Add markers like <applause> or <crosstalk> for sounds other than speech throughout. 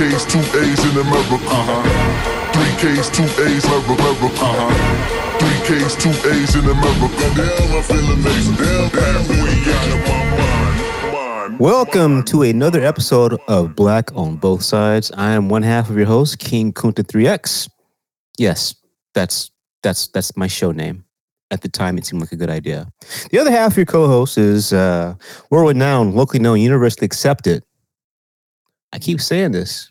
K's, two A's in America. Uh-huh. Three K's, two A's, America. Uh-huh. Three K's, two A's in America. Damn, I feel amazing. Damn, mind. mind. Welcome to another episode of Black on Both Sides. I am one half of your host, King Kunta 3X. Yes, that's that's that's my show name. At the time, it seemed like a good idea. The other half of your co-host is uh, world renowned, locally known, universally accepted. I keep saying this.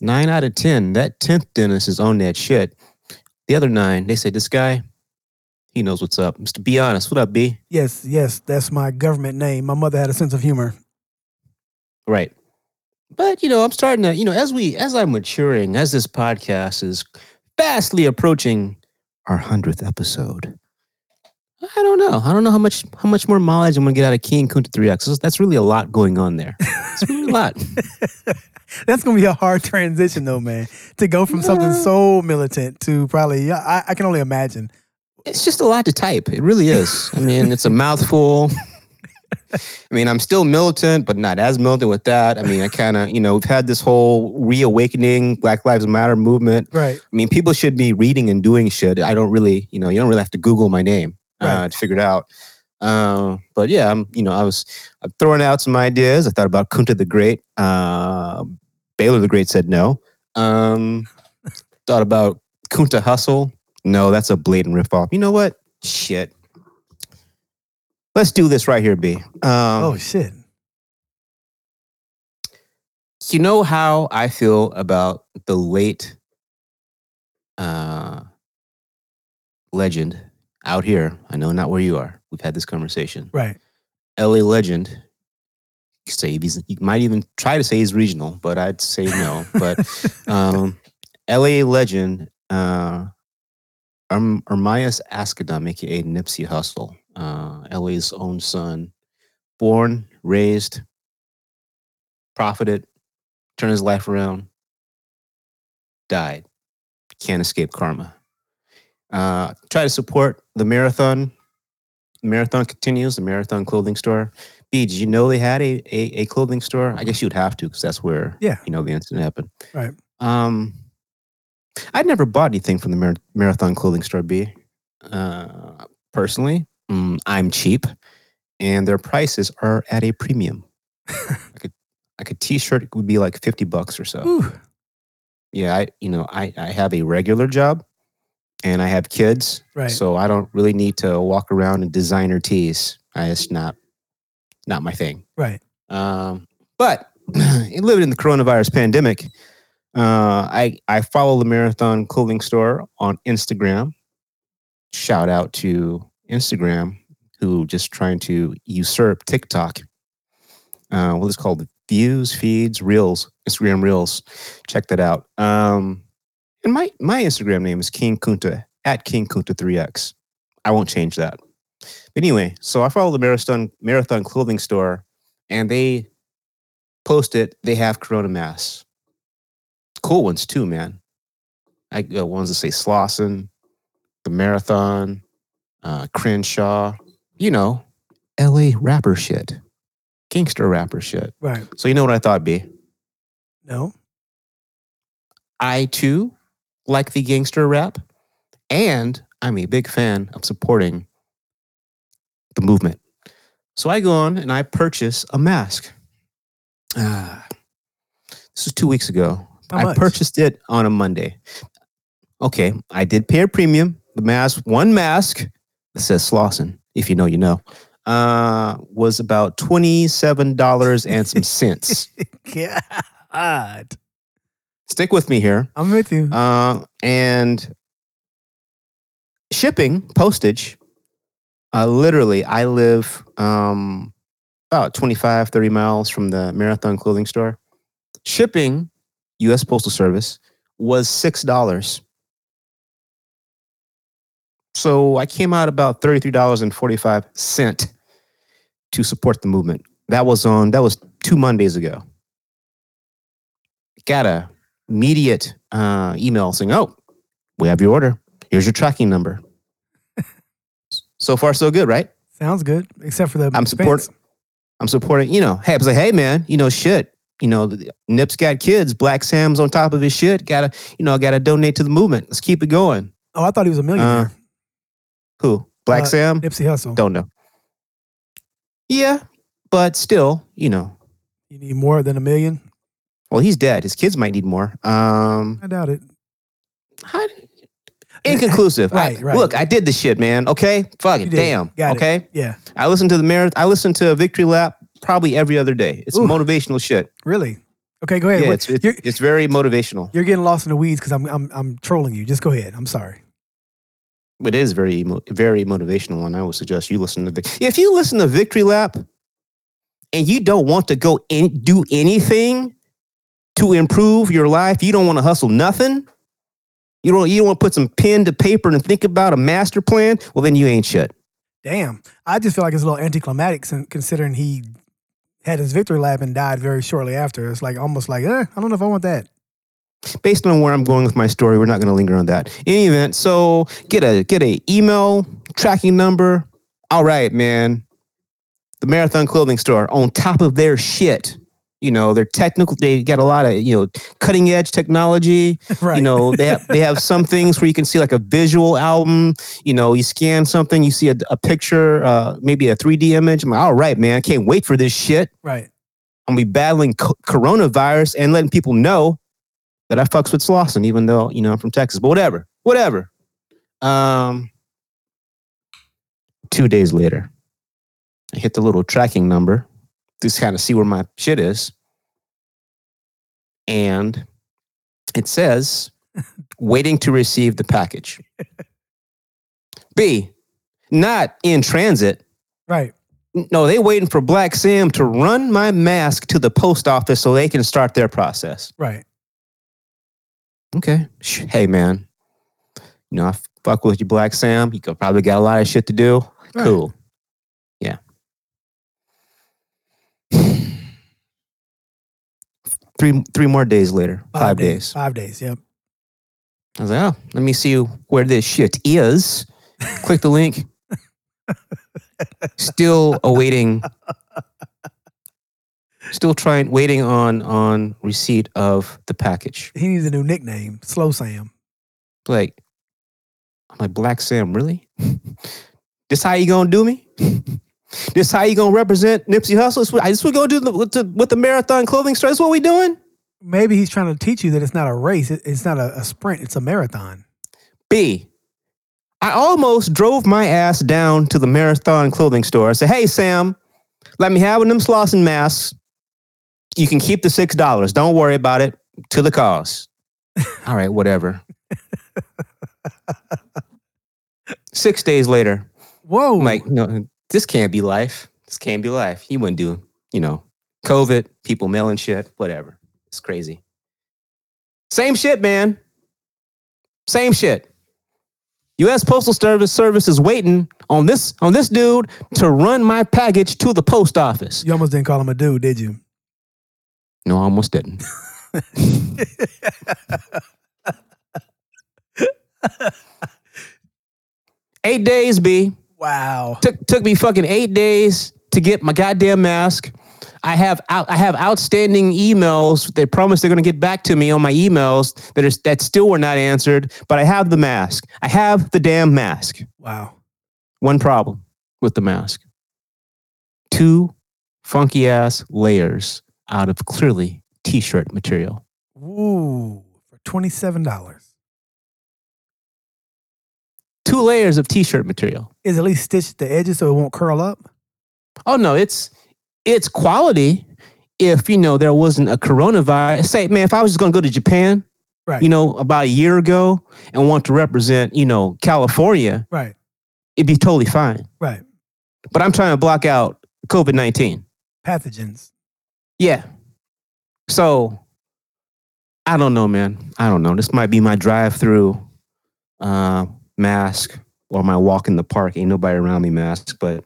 Nine out of ten. That tenth dentist is on that shit. The other nine, they say this guy, he knows what's up. Mr. Be honest, what up, B? Yes, yes, that's my government name. My mother had a sense of humor. Right. But you know, I'm starting to, you know, as we as I'm maturing, as this podcast is fastly approaching our hundredth episode. I don't know. I don't know how much how much more mileage I'm gonna get out of King Kunta 3X. That's really a lot going on there. It's really a lot. <laughs> That's gonna be a hard transition, though, man. To go from something so militant to probably, yeah, I, I can only imagine. It's just a lot to type. It really is. I mean, it's a mouthful. I mean, I'm still militant, but not as militant with that. I mean, I kind of, you know, we've had this whole reawakening Black Lives Matter movement. Right. I mean, people should be reading and doing shit. I don't really, you know, you don't really have to Google my name uh, Right. to figure it out. Uh, but yeah, I'm, you know, I was I'm throwing out some ideas. I thought about Kunta the Great. Uh, Baylor the Great said no. Um, <laughs> thought about Kunta Hustle. No, that's a blatant ripoff. You know what? Shit. Let's do this right here, B. Um, oh shit. you know how I feel about the late uh, legend out here. I know not where you are. We've had this conversation. Right. LA legend. You say he's, you might even try to say he's regional, but I'd say no. but <laughs> um, LA legend, uh, um, Ermias Asghedom, aka Nipsey Hussle, uh, LA's own son, born, raised, profited, turned his life around, died. Can't escape karma. Uh, try to support the marathon. The marathon continues. The marathon clothing store. B, did you know they had a a, a clothing store? I guess you'd have to because that's where Yeah. you know the incident happened. Right. Um, I'd never bought anything from the Mar- marathon clothing store. B, uh, personally, mm, I'm cheap, and their prices are at a premium. <laughs> like a like a t-shirt would be like fifty bucks or so Ooh. yeah i you know i i have a regular job and i have kids Right. so i don't really need to walk around in designer tees. I, it's not not my thing. Right. um but <clears throat> living in the coronavirus pandemic uh i i follow the marathon clothing store on instagram. Shout out to instagram who just trying to usurp tiktok. Uh what is called? Views feeds reels instagram reels. Check that out. Um and my my instagram name is king kunta at king kunta 3x i won't change that. But anyway so i follow the marathon marathon clothing store and they post it. They have corona masks. Cool ones too man. I got ones that say slauson the marathon uh crenshaw you know la rapper shit. Gangster rapper shit. Right. so you know what i thought b? No. I too like the gangster rap, and I'm a big fan of supporting the movement. So I go on and I purchase a mask. Ah, this was two weeks ago. How I much? purchased it on a Monday. Okay, I did pay a premium. The mask, one mask that says Slauson, if you know, you know, uh, was about $27 and some cents. <laughs> God. Stick with me here. I'm with you. Uh, and shipping, postage, uh, literally, I live um, about 25, 30 miles from the Marathon clothing store. Shipping, U.S. Postal Service, was $6. So I came out about $33.45 to support the movement. That was on, that was two Mondays ago. Got a immediate uh, email saying, "Oh, we have your order. Here's your tracking number." <laughs> so far, so good, right? Sounds good. Except for the I'm expense. support- I'm supporting. You know, hey, I was like, "Hey, man, you know, shit. You know, Nip's got kids. Blacc Sam's on top of his shit. Gotta, you know, gotta donate to the movement. Let's keep it going. Oh, I thought he was a millionaire. Who? Black Uh, Sam? Nipsey Hussle. Don't know. Yeah, but still, you know. You need more than a million? Well, he's dead. His kids might need more. Um, I doubt it. I- inconclusive. <laughs> Right, I- right. Look, I did the shit, man. Okay, fuck it. Damn. Got it. okay. Yeah. I listen to the marathon. I listen to a victory lap probably every other day. It's Ooh. motivational shit. Really? Okay, go ahead. Yeah, it's it's, it's very motivational. you're getting lost in the weeds because I'm, I'm I'm trolling you. Just go ahead. I'm sorry. It is very very motivational, and I would suggest you listen to. Vic- If you listen to Victory Lap, and you don't want to go in, do anything to improve your life, you don't want to hustle nothing. You don't. You don't want to put some pen to paper and think about a master plan. Well, then you ain't shit. Damn. I just feel like it's a little anticlimactic considering he had his victory lap and died very shortly after. It's like almost like, eh, I don't know if I want that. based on where I'm going with my story, we're not going to linger on that. In any event, so get a get a email tracking number. All right, man. The Marathon Clothing Store on top of their shit. You know, they're technical. They got a lot of you know cutting edge technology. <laughs> right. You know, they have they have some things where you can see like a visual album. You know, you scan something, you see a, a picture, uh, maybe a 3D image. I'm like, all right, man, I can't wait for this shit. right. I'm gonna be battling co- coronavirus and letting people know that I fucks with Slauson, even though you know I'm from Texas. But whatever, whatever. Um, two days later, I hit the little tracking number, just kind of see where my shit is, and it says <laughs> waiting to receive the package. <laughs> B, not in transit. Right. No, they waiting for Blacc Sam to run my mask to the post office so they can start their process. Right. Okay. Hey, man. You know, I fuck with you, Blacc Sam. You could probably got a lot of shit to do. Right. Cool. Yeah. Three three more days later. Five, days. Five days. Yep. I was like, oh, let me see where this shit is. Click the link. Still awaiting. Still trying, waiting on on receipt of the package. He needs a new nickname, Slow Sam. Like, I'm like Blacc Sam, really? <laughs> this how you gonna do me? <laughs> this how you gonna represent Nipsey Hussle? This what we gonna do the- with the, with the marathon clothing store? This what we doing? Maybe he's trying to teach you that it's not a race. It- It's not a, a sprint. It's a marathon. B. I almost drove my ass down to the marathon clothing store. I said, "Hey Sam, let me have one of them Slauson masks. You can keep the six dollars. Don't worry about it. To the cause." <laughs> All right, whatever. Six days later, Whoa. I'm like, no, this can't be life. This can't be life. He wouldn't do, you know, COVID, people mailing shit, whatever. It's crazy. Same shit, man. Same shit. U.S. Postal Service service is waiting on this on this dude to run my package to the post office. you almost didn't call him a dude, did you? No, I almost didn't. <laughs> eight days, B. Wow. took took me fucking eight days to get my goddamn mask. I have out, I have outstanding emails. They promised they're going to get back to me on my emails that is that still were not answered. But I have the mask. I have the damn mask. Wow. One problem with the mask: two funky ass layers out of clearly t-shirt material. Ooh. For $27. Two layers of t-shirt material. Is at least stitched the edges so it won't curl up? Oh no, it's it's quality. If you know there wasn't a coronavirus, say man, if I was just gonna go to Japan, Right. you know, about a year ago and want to represent, you know, California, Right. it'd be totally fine. Right. But I'm trying to block out COVID nineteen. Pathogens. Yeah. So I don't know, man. I don't know. This might be my drive-through uh, mask or my walk in the park, ain't nobody around me mask. But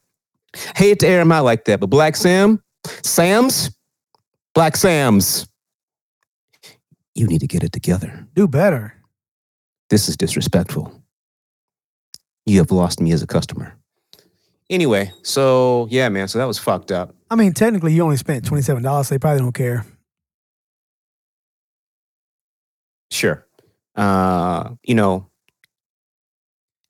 hate to air him out like that. But Blacc Sam, Sam's, Blacc Sam's, you need to get it together. Do better. This is disrespectful. You have lost me as a customer. Anyway, so yeah, man. So that was fucked up. I mean, technically, you only spent twenty seven dollars. So they probably don't care. Sure. Uh, you know,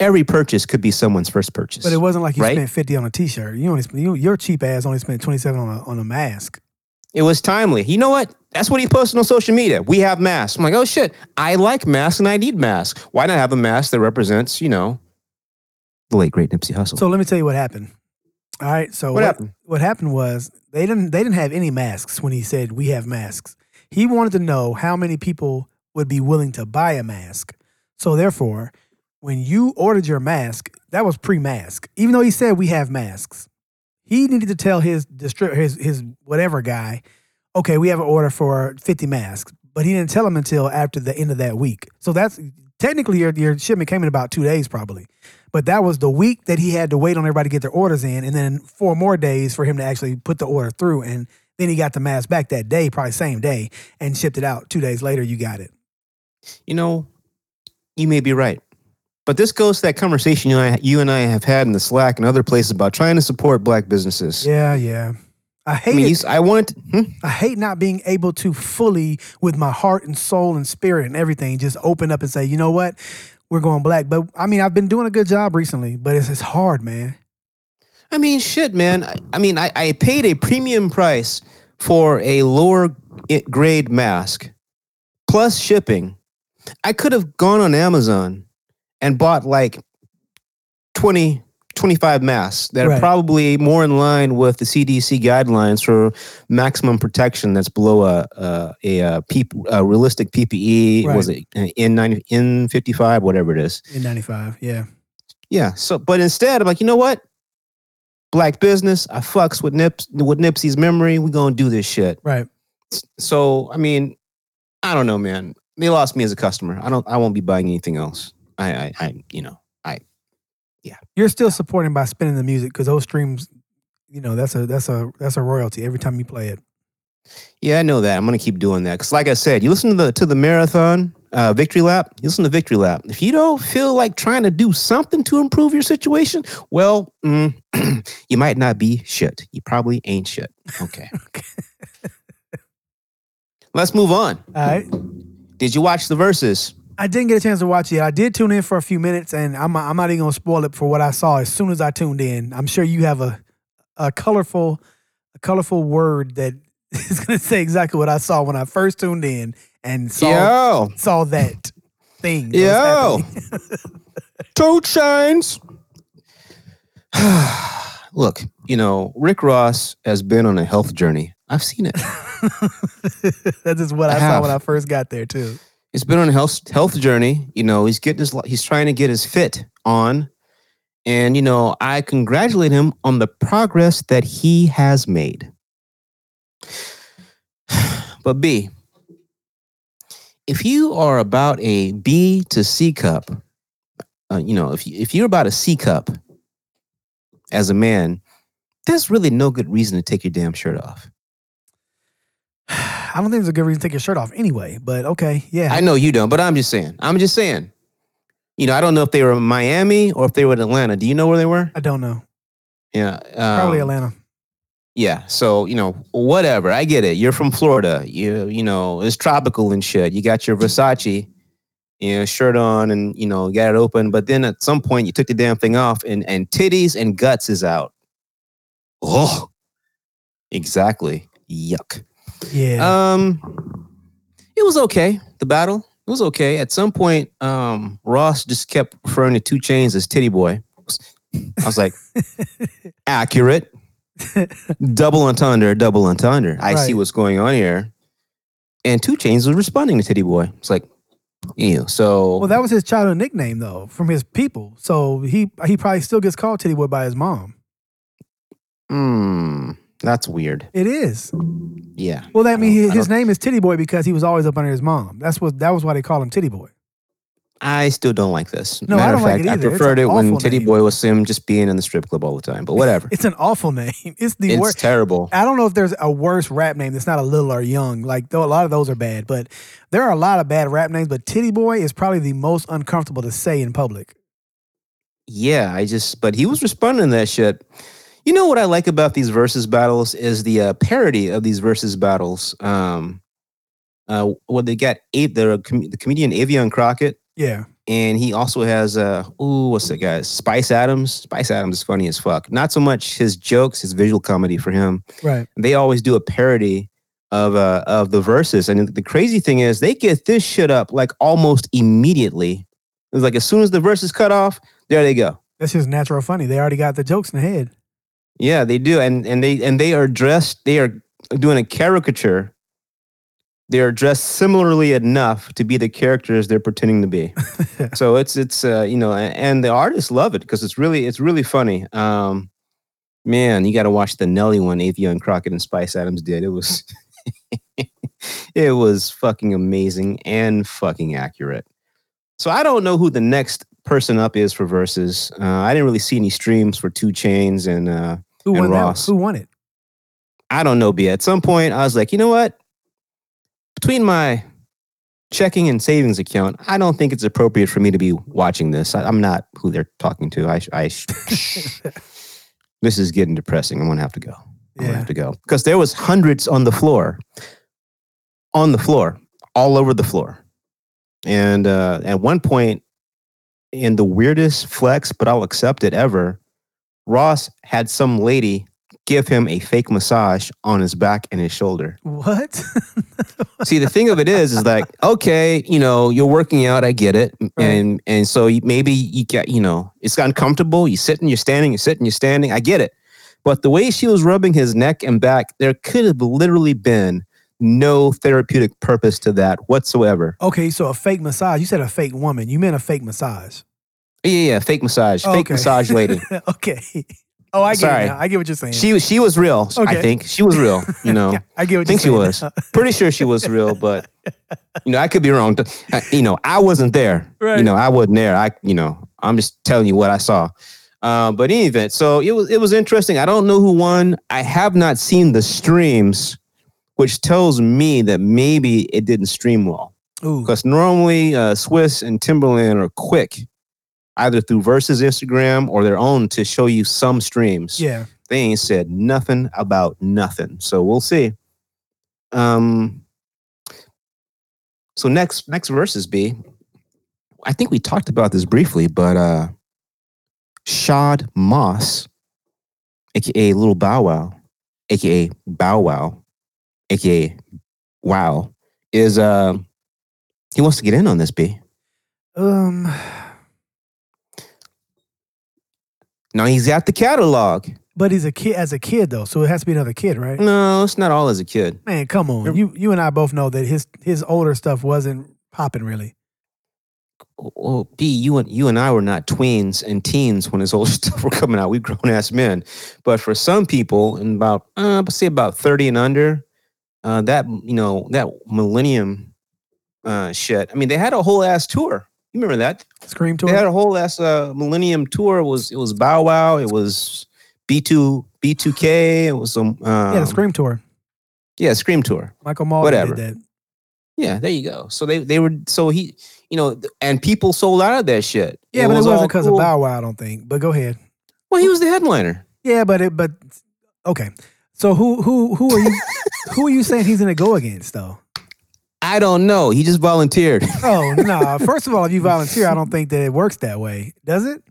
every purchase could be someone's first purchase. But it wasn't like you Right? spent fifty on a T-shirt. You only you, your cheap ass only spent twenty seven on a on a mask. It was timely. You know what? That's what he posted on social media. We have masks. I'm like, oh shit, I like masks and I need masks. Why not have a mask that represents, you know, the late great Nipsey Hussle? So let me tell you what happened. All right. So what happened? what happened was they didn't they didn't have any masks when he said we have masks. He wanted to know how many people would be willing to buy a mask. So therefore, when you ordered your mask, that was pre-mask. Even though he said we have masks, he needed to tell his distri- his his whatever guy, okay, we have an order for 50 masks. But he didn't tell him until after the end of that week. So that's technically your your shipment came in about two days probably. But that was the week that he had to wait on everybody to get their orders in, and then four more days for him to actually put the order through. And then he got the mask back that day, probably same day, and shipped it out. Two days later, you got it. you know, you may be right. But this goes to that conversation you, and I, you and I have had in the Slack and other places about trying to support black businesses. Yeah, yeah. I hate I mean, it. you, s- I hmm? I hate not being able to fully, with my heart and soul and spirit and everything, just open up and say, you know what, we're going black. But I mean, I've been doing a good job recently, but it's, it's hard, man. I mean, shit, man. I, I mean, I, I paid a premium price for a lower grade mask plus shipping. I could have gone on Amazon and bought like 20, 25 masks that Right. are probably more in line with the CDC guidelines for maximum protection that's below a, a, a, uh P, a realistic PPE. Was it N90, N55, whatever it is? In '95, yeah. Yeah. So, but instead, I'm like, you know what? Black business. I fucks with Nips with Nipsey's memory. We gonna do this shit. Right. So, I mean, I don't know, man. They lost me as a customer. I don't. I won't be buying anything else. I, I, I you know, I, yeah. You're still supporting by spinning the music because those streams, you know, that's a that's a that's a royalty every time you play it. yeah, I know that. I'm gonna keep doing that because, like I said, you listen to the to the marathon uh, victory lap. You listen to victory lap. If you don't feel like trying to do something to improve your situation, well, mm, <clears throat> you might not be shit. You probably ain't shit. <laughs> Okay. Let's move on. All right. Did you watch the verses? I didn't get a chance to watch it. I did tune in for a few minutes, and I'm I'm not even gonna spoil it for what I saw. As soon as I tuned in, I'm sure you have a a colorful a colorful word that <laughs> is gonna say exactly what I saw when I first tuned in and saw Yo, saw that thing. that Yo. <laughs> toad shines. Look, you know, Rick Ross has been on a health journey. I've seen it. <laughs> That is what I I, saw when. I first got there too. He's been on a health health journey. You know, he's getting his he's trying to get his fit on, and you know, I congratulate him on the progress that he has made. <sighs> But B, if you are about a B to C cup, uh, you know, if if you're about a C cup as a man, there's really no good reason to take your damn shirt off. <sighs> <sighs> I don't think it's a good reason to take your shirt off anyway. But okay, yeah. I know you don't, but I'm just saying. I'm just saying. You know, I don't know if they were in Miami or if they were in Atlanta. Do you know where they were? I don't know. Yeah, Probably um, Atlanta. Yeah, so you know, whatever. I get it. You're from Florida. You you know, it's tropical and shit. You got your Versace, you know, shirt on, and you know, got it open. But then at some point, you took the damn thing off, and and titties and guts is out. Oh, exactly. Yuck. Yeah. Um, it was okay. The battle it was okay. At some point, um, Ross just kept referring to 2 Chainz as Titty Boy. I was like, <laughs> accurate. double entendre, double entendre. I see what's going on here. And 2 Chainz was responding to Titty Boy. It's like, ew. So well, that was his childhood nickname though, from his people. So he he probably still gets called Titty Boy by his mom. hmm, that's weird. It is. Yeah. Well, that I means his name is Titty Boy because he was always up under his mom. That's what that was why they called him Titty Boy. I still don't like this. No, I Matter don't of like fact, it I either. It's preferred it when awful Titty name. Boy was him just being in the strip club all the time. But whatever. It's an awful name. <laughs> It's the worst. it's worst. terrible. I don't know if there's a worse rap name that's not a little or young. Like though a lot of those are bad, but there are a lot of bad rap names. But Titty Boy is probably the most uncomfortable to say in public. Yeah, I just, but he was responding to that shit. You know what I like about these versus battles is the uh, parody of these versus battles. Um, Uh, well, they got Abe, the, com- the comedian Affion Crockett, Yeah. and he also has uh, ooh, what's that guy? Spice Adams. Spice Adams is funny as fuck. Not so much his jokes, his visual comedy for him. Right. They always do a parody of uh of the verses, and the crazy thing is they get this shit up like almost immediately. It's like as soon as the verses cut off, there they go. That's just natural funny. They already got the jokes in the head. Yeah, they do, and and they and they are dressed. They are doing a caricature. They are dressed similarly enough to be the characters they're pretending to be. <laughs> so it's it's uh, you know, and the artists love it because it's really it's really funny. Um, man, you got to watch the Nelly one, Affion Crockett and Spice Adams did. It was <laughs> it was fucking amazing and fucking accurate. So I don't know who the next person up is for verses. Uh, I didn't really see any streams for 2 Chainz and. uh Who And won Ross. that? Who won it? I don't know, B. At some point, I was like, you know what? Between my checking and savings account, I don't think it's appropriate for me to be watching this. I, I'm not who they're talking to. I, I <laughs> this is getting depressing. I'm gonna have to go. I'm gonna have to go because there was hundreds on the floor, on the floor, all over the floor, and uh, at one point, in the weirdest flex, but I'll accept it ever, Ross had some lady give him a fake massage on his back and his shoulder. What? <laughs> See, the thing of it is, is like, okay, you know, you're working out, I get it, and and so you, maybe you get, you know, it's uncomfortable. You're sitting, you're standing, you're sitting, you're standing. I get it, but the way she was rubbing his neck and back, there could have literally been no therapeutic purpose to that whatsoever. okay, so a fake massage. You said a fake woman. You meant a fake massage. Yeah, yeah, fake massage, fake Okay. massage lady. <laughs> okay. Oh, I get Sorry. it now. I get what you're saying. She was, she was real. I think she was real. You know. <laughs> Yeah, I get what I think she was. Pretty sure she was real, but you know, I could be wrong. Uh, You know, I wasn't there. Right. You know, I wasn't there. I, you know, I'm just telling you what I saw. Uh, but in any event, so it was it was interesting. I don't know who won. I have not seen the streams, which tells me that maybe it didn't stream well. Because normally uh, Swizz and Timbaland are quick, either through Versus Instagram or their own to show you some streams Yeah. they ain't said nothing about nothing. So we'll see. Um so next next verses B. I think we talked about this briefly, but uh Shad Moss, aka Little Bow Wow, aka Bow Wow, aka Wow, is uh he wants to get in on this B. Um. Now he's at the catalog. But he's a kid as a kid though, so it has to be another kid, right? No, it's not all as a kid. Man, come on. You you and I both know that his his older stuff wasn't popping really. well, B, you and you and I were not tweens and teens when his old <laughs> stuff were coming out. We grown ass men, but for some people, in about uh, let's say about thirty and under, uh, that you know that Millennium uh, shit. I mean, they had a whole ass tour. You remember that? Scream tour? They had a whole ass uh, Millennium tour. It was it was Bow Wow. It was B two B two K. It was some um, yeah, the Scream tour. yeah Scream tour. Michael Malden whatever. did that. Yeah, there you go. So they they were so he you know and people sold out of that shit. Yeah, but it was all wasn't because cool. of Bow Wow, I don't think. But go ahead. Well, he was the headliner. Yeah, but it but okay. So who who who are you <laughs> who are you saying he's gonna go against though? I don't know. He just volunteered. <laughs> Oh no! First of all, if you volunteer, I don't think that it works that way. Does it?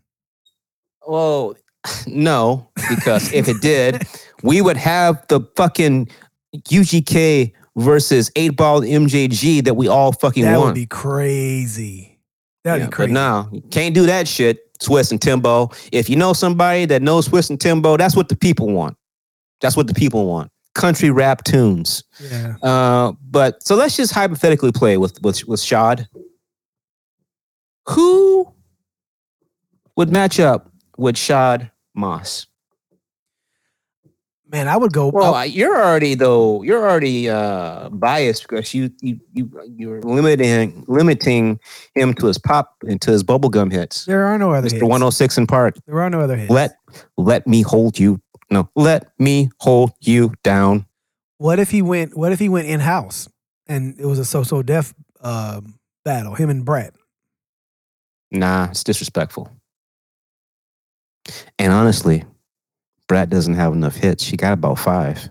well, <laughs> no, because if it did, we would have the fucking UGK versus eight ball MJG that we all fucking want. That would be crazy. That'd Yeah, be crazy. But no, you can't do that shit, Swizz and Timbo. If you know somebody that knows Swizz and Timbo, that's what the people want. That's what the people want. Country rap tunes. Yeah. Uh, but so let's just hypothetically play with with with Shad. Who would match up with Shad Moss? Man, I would go. Well, oh, I- you're already though you're already uh, biased because you you you you're limiting limiting him to his pop and to his bubblegum hits. there are no other Mr. hits. 106 in Park. There are no other hits. Let let me hold you. No, let me hold you down. What if he went? What if he went in house and it was a So So Def um, battle? Him and Brat. Nah, it's disrespectful. And honestly, Brat doesn't have enough hits. She got about five.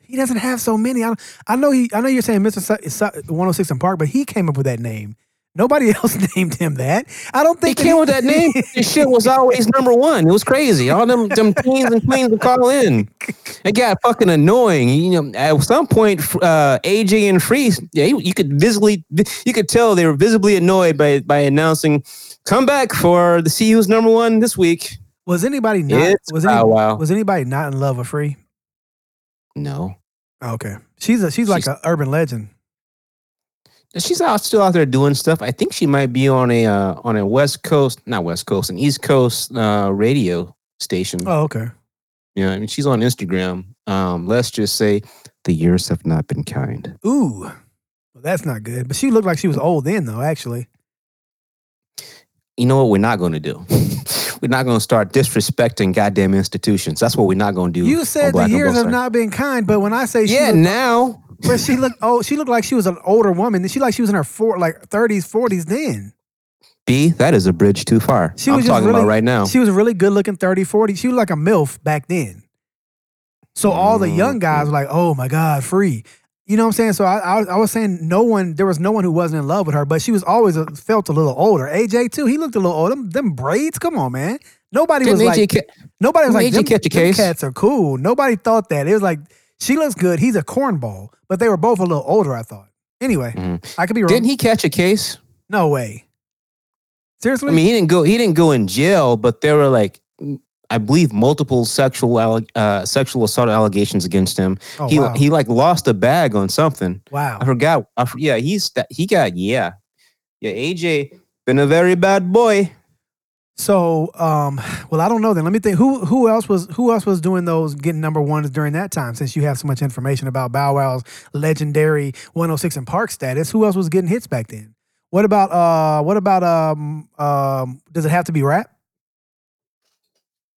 He He doesn't have so many. I, I know he. I know you're saying Mr. Su- Su- 106 in Park, but he came up with that name. Nobody <laughs> else named him that. I don't think He came with that name. <laughs> This shit was always number one. It was crazy. All them them <laughs> teens and queens would call in. It got fucking annoying. You know, at some point, uh, AJ and Freeze, yeah, you, you could visibly, you could tell they were visibly annoyed by by announcing, "Come back for the CU's number one this week." was anybody not. It's was, any, Wow. was anybody not in love with Free? No, Okay, she's a she's like an urban legend. She's out still out there doing stuff. I think she might be on a uh, on a West Coast, not West Coast, an East Coast uh, radio station. Oh, okay. Yeah, I mean she's on Instagram. Um, let's just say the years have not been kind. Ooh, well, that's not good. But she looked like she was old then, though. Actually, You know what we're not going to do? <laughs> we're not going to start disrespecting goddamn institutions. That's what we're not going to do. you said the years have not been kind, but when I say she Yeah, looked, now but she looked oh she looked like she was an older woman. She like she was in her four like thirties, forties then. B, that is a bridge too far. She I'm was talking really- about right now. She was a really good looking 30, 40. She was like a MILF back then. So all the young mm, guys were like, oh my God, free. You know what I'm saying? So I, I, was- I was saying no one, there was no one who wasn't in love with her, but she was always a, felt a little older. AJ too, he looked a little older. Them, them braids, come on, man. Nobody Didn't was AJ like, ca- nobody was like, AJ them, catch a case? cats are cool. Nobody thought that. It was like, she looks good. He's a cornball, but they were both a little older, I thought. Anyway, Mhm. I could be wrong. didn't he catch a case? no way. Seriously? I mean, he didn't go. He didn't go in jail, but there were like, I believe, multiple sexual uh, sexual assault allegations against him. oh, he wow. he like lost a bag on something. wow. I forgot. I, yeah, he's he got yeah, yeah. AJ been a very bad boy. So, um, well, I don't know. Then let me think. Who who else was who else was doing those getting number ones during that time? Since you have so much information about Bow Wow's legendary 106 and Park status, who else was getting hits back then? What about uh? What about um um? Does it have to be rap?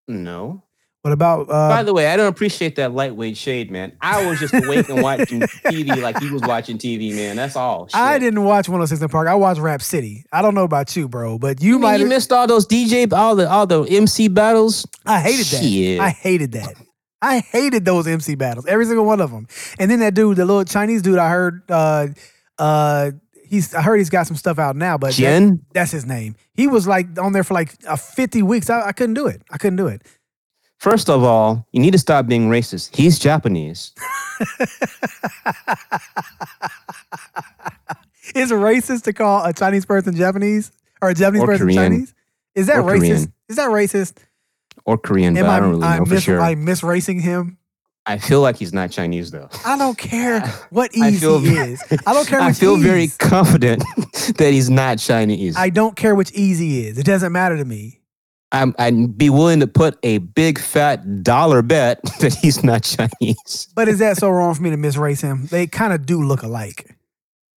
No. What about By uh? the way, I don't appreciate that lightweight shade, man. I was just awake and watching <laughs> TV like he was watching TV, man. That's all. I didn't watch 106 and Park. I watched Rap City. I don't know about you, bro, but you, You, might. you missed all those DJ, all the all the MC battles. I hated that. Shit. I hated that. I hated those MC battles, every single one of them. And then that dude, the little Chinese dude, I heard, uh, uh, he's, I heard he's got some stuff out now, but that- Jin, that's his name. He was like on there for like uh, 50 weeks. I, I couldn't do it. I couldn't do it. First of all, you need to stop being racist. He's Japanese. <laughs> Is it racist to call a Chinese person Japanese or a Japanese Or person Korean. Chinese? Is that Or racist? Korean. Is that racist? Or Korean, Am I I, don't really I know for mis- sure. I misracing him? I feel like he's not Chinese though. I don't care <laughs> what I easy feel- is. I don't care <laughs> I feel very confident that he's not Chinese. I don't care which easy is. It doesn't matter to me. I'm, I'd be willing to put a big fat dollar bet <laughs> that he's not Chinese. But is that so wrong for me to misrace him? They kind of do look alike.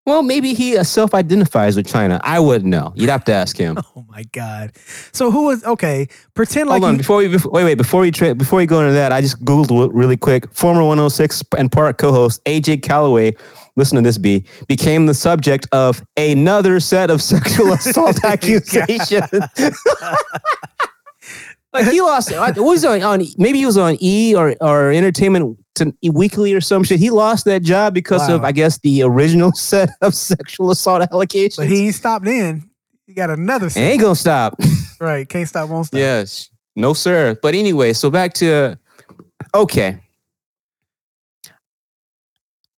Well, maybe he uh, self-identifies with China. I wouldn't know. You'd have to ask him. <laughs> Oh my god. So who was okay? Pretend like Hold on, you, before we before, wait wait before we tra- before we go into that, I just googled really quick. Former 106 and Park co-host AJ Calloway, listen to this B, became the subject of another set of sexual <laughs> assault <laughs> accusations. <laughs> like he lost. Uh, what was on, on? Maybe he was on E or or Entertainment Weekly or some shit. He lost that job because of I guess the original set of sexual assault allegations. but he stopped in. He got another set. ain't gonna stop. Right. Can't stop, won't stop. Yes. No, sir. But anyway, so back to okay.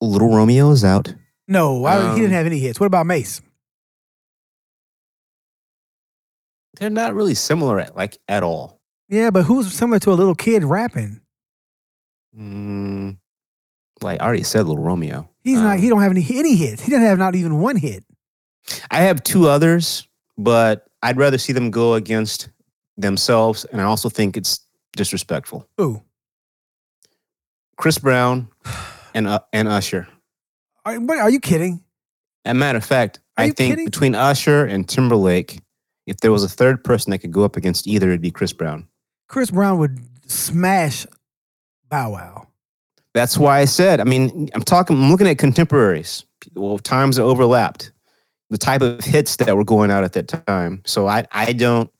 Little Romeo is out. No, I, he Um, didn't have any hits. What about Mase? They're not really similar at like at all. Yeah, but who's similar to a little kid rapping? Mm, like I already said, Little Romeo. He's not. Um, He don't have any any hits. He doesn't have not even one hit. I have two others, but I'd rather see them go against themselves, and I also think it's disrespectful. Ooh. Chris Brown and uh, and Usher. Are, are you kidding? As a matter of fact, Are I think kidding? between Usher and Timberlake, if there was a third person that could go up against either, it'd be Chris Brown. Chris Brown would smash Bow Wow. That's why I said. I mean, I'm talking. I'm looking at contemporaries. Well, times that overlapped, the type of hits that were going out at that time. So I, I don't,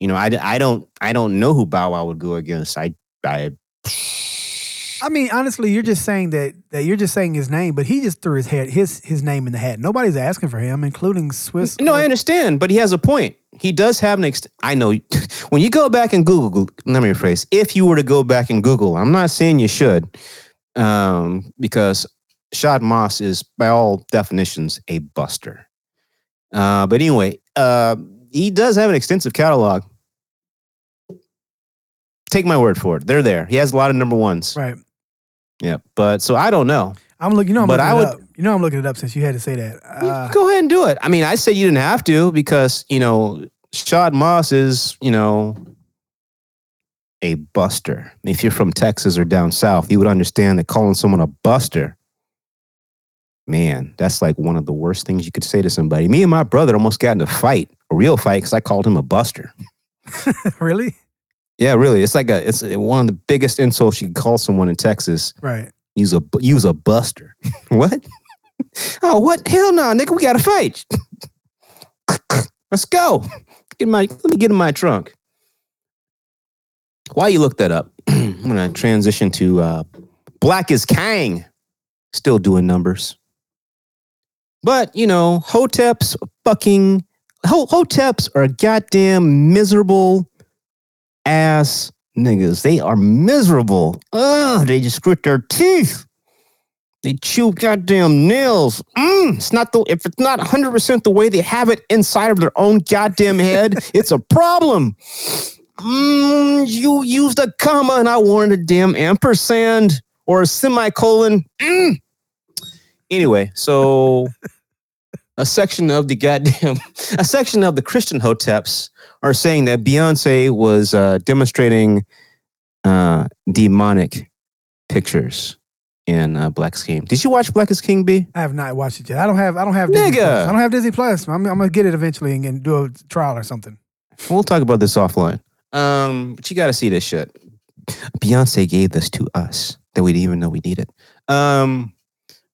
you know, I, I don't, I don't know who Bow Wow would go against. I, I, I mean, honestly, you're just saying that that you're just saying his name, but he just threw his head his his name in the hat. Nobody's asking for him, including Swizz. No, I understand, but he has a point. He does have an. Ex- I know <laughs> when you go back and Google. Let me rephrase. If you were to go back and Google, I'm not saying you should, um, because Shad Moss is, by all definitions, a buster. Uh, but anyway, uh, he does have an extensive catalog. Take my word for it; they're there. He has a lot of number ones. right. Yeah, but so I don't know. I'm looking. You know, I'm But looking I it would- up. You know, I'm looking it up since you had to say that. Uh, go ahead and do it. I mean, I said you didn't have to because you know Shad Moss is you know a buster. If you're from Texas or down south, you would understand that calling someone a buster, man, that's like one of the worst things you could say to somebody. Me and my brother almost got in a fight, a real fight, because I called him a buster. <laughs> really? Yeah, really, it's like a it's one of the biggest insults you can call someone in Texas. Right. Use a use a buster. <laughs> what? oh, what? Hell no, nigga. We got to fight. Let's go. Get my. Let me get in my trunk. While you look that up, <clears throat> I'm gonna transition to uh, Black is King, still doing numbers. But you know, Hotep's fucking Ho- Hoteps are goddamn miserable ass niggas. They are miserable. Ugh, they just grit their teeth. They chew goddamn nails. Mm, it's not the if it's not 100% the way they have it inside of their own goddamn head, <laughs> it's a problem. Mm, you used a comma and I wanted a damn ampersand or a semicolon. Mm. Anyway, so <laughs> a section of the goddamn a section of the Christian hoteps are saying that Beyonce was uh, demonstrating uh, demonic pictures in uh, Black is King. Did you watch Black is King, B? I have not watched it yet. I don't have. I don't have. Disney Nigga. Plus. I don't have Disney Plus. I'm, I'm gonna get it eventually and, and do a trial or something. We'll talk about this offline. Um, but you got to see this shit. Beyonce gave this to us that we didn't even know we needed. Um,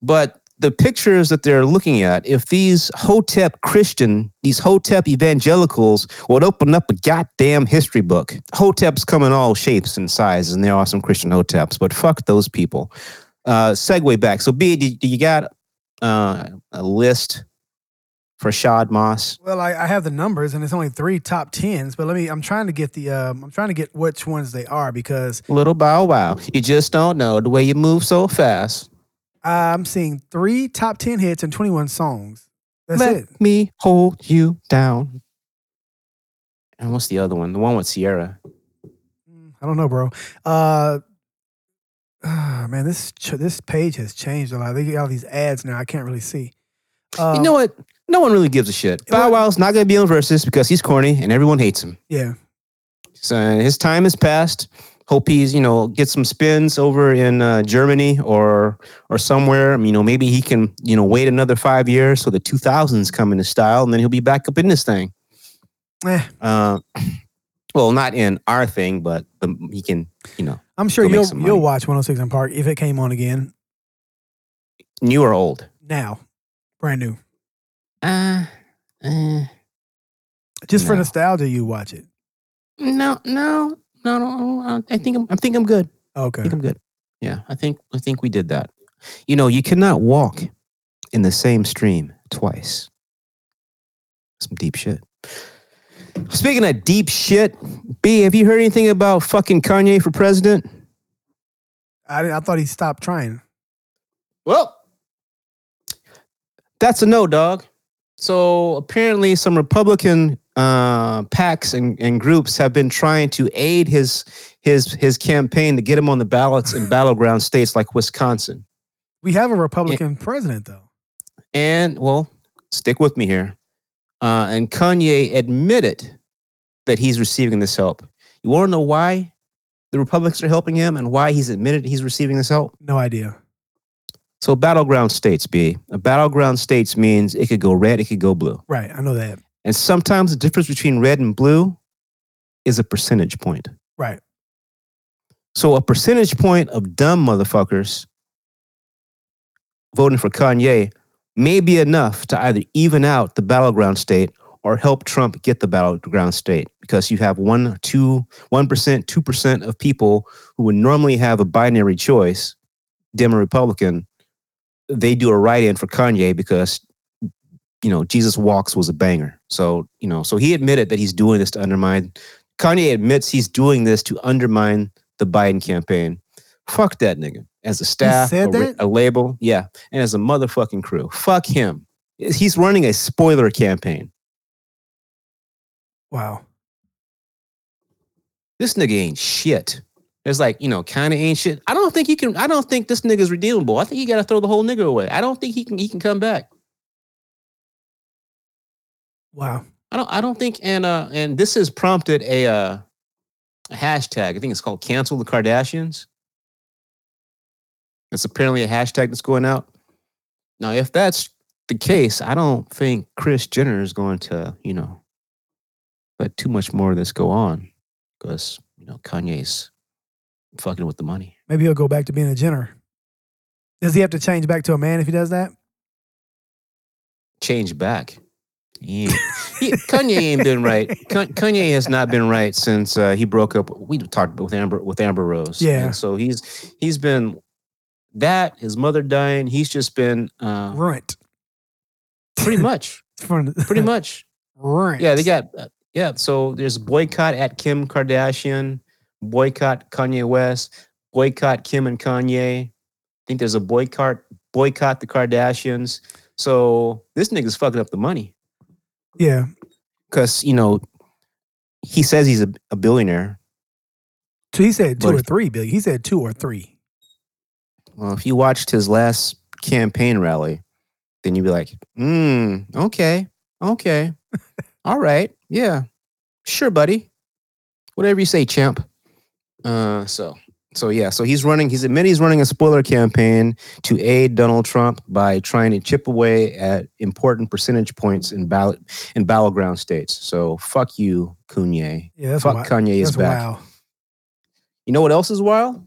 but the pictures that they're looking at, if these Hotep Christian, these Hotep evangelicals would open up a goddamn history book. Hoteps come in all shapes and sizes, and there are some Christian Hoteps, but fuck those people. Uh, segue back. So, B, do, do you got uh, a list for Shad Moss? Well, I, I have the numbers, and it's only three top tens. But let me. I'm trying to get the. Um, I'm trying to get which ones they are because Little bow wow. You just don't know the way you move so fast. I'm seeing three top ten hits and 21 songs. That's Let it. me hold you down. And what's the other one? The one with Ciara. Mm, I don't know, bro. Uh, <sighs> ah, man, this ch- this page has changed a lot. They get all these ads now. I can't really see. Um, you know what? No one really gives a shit. Bow Wow's not going to be on Versus because he's corny and everyone hates him. Yeah, So his time has passed. Hope he's you know get some spins over in uh, Germany or or somewhere. You know maybe he can you know wait another five years so the 2000s come into style and then he'll be back up in this thing. Eh, Uh, well, not in our thing, but the, he can you know I'm sure you'll you'll watch 106 in Park if it came on again new or old. now, brand new. Uh, uh Just for nostalgia, you watch it. no, no, no, no. I think I'm, I think I'm good. I Okay. think I'm good. Yeah, I think I think we did that. You know, you cannot walk in the same stream twice. Some deep shit. Speaking of deep shit, B, have you heard anything about fucking Kanye for president? I, I thought he stopped trying. Well, that's a no, dog. So apparently, some Republican uh, PACs and, and groups have been trying to aid his his his campaign to get him on the ballots in <laughs> battleground states like Wisconsin. We have a Republican president though. And well, stick with me here. Uh, and Kanye admitted that he's receiving this help. You want to know why the Republicans are helping him and why he's admitted he's receiving this help? No idea. So battleground states, B. A battleground states means it could go red, it could go blue. Right. I know that. And sometimes the difference between red and blue is a percentage point. Right. So a percentage point of dumb motherfuckers voting for Kanye may be enough to either even out the battleground state or help Trump get the battleground state because you have one, two, one percent, two percent of people who would normally have a binary choice, Dem or Republican. They do a write-in for Kanye because you know Jesus Walks was a banger. So you know, so he admitted that he's doing this to undermine. Kanye admits he's doing this to undermine the Biden campaign. Fuck that nigga. As a staff, a, a label, yeah, and as a motherfucking crew. Fuck him. He's running a spoiler campaign. Wow. This nigga ain't shit. It's like, you know, kind of ain't shit. I don't think you can. I don't think this nigga's redeemable. I think you got to throw the whole nigga away. I don't think he can. He can come back. Wow. I don't. I don't think. And uh, and this has prompted a uh, a hashtag. I think it's called "Cancel the Kardashians." It's apparently a hashtag that's going out. Now, if that's the case, I don't think Kris Jenner is going to, you know, let too much more of this go on because you know Kanye's fucking with the money. Maybe he'll go back to being a Jenner. Does he have to change back to a man if he does that? Change back. Ain't- he- Kanye ain't been right. Kanye has not been right since uh, he broke up. We talked with Amber with Amber Rose. Yeah. And so he's he's been that his mother dying. He's just been uh, pretty much, <laughs> pretty much. Runt. Yeah, they got uh, yeah. So there's boycott at Kim Kardashian, boycott Kanye West, boycott Kim and Kanye. I think there's a boycott boycott the Kardashians. So this nigga's fucking up the money Yeah. because you know he says he's a, a billionaire. So he said two But or three billion. He said two or three. Well, if you watched his last campaign rally, then you'd be like, hmm, okay, okay, <laughs> all right, yeah, sure, buddy, whatever you say, champ. Uh, so, so yeah, so he's running. He's admitted he's running a spoiler campaign to aid Donald Trump by trying to chip away at important percentage points in ballot in battleground states. So, fuck you, Kanye. Yeah, that's fuck wild. Kanye is back. wild. You know what else is wild?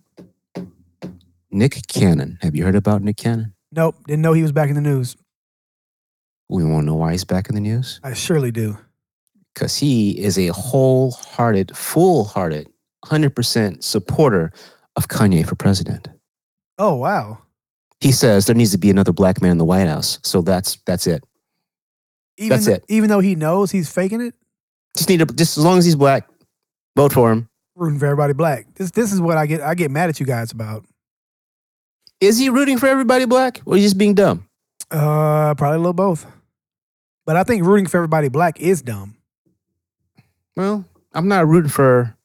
Nick Cannon. Have you heard about Nick Cannon? Nope. Didn't know he was back in the news. We want to know why he's back in the news? I surely do. Because he is a wholehearted, full-hearted, 100% supporter of Kanye for president. Oh wow. He says there needs to be another black man in the White House. So that's that's it. Even That's th- it. Even though he knows he's faking it, Just need to just as long as he's black, vote for him. rooting for everybody black. This this is what I get I get mad at you guys about. Is he rooting for everybody black, or is he just being dumb? Uh probably a little both. But I think rooting for everybody black is dumb. Well, I'm not rooting for.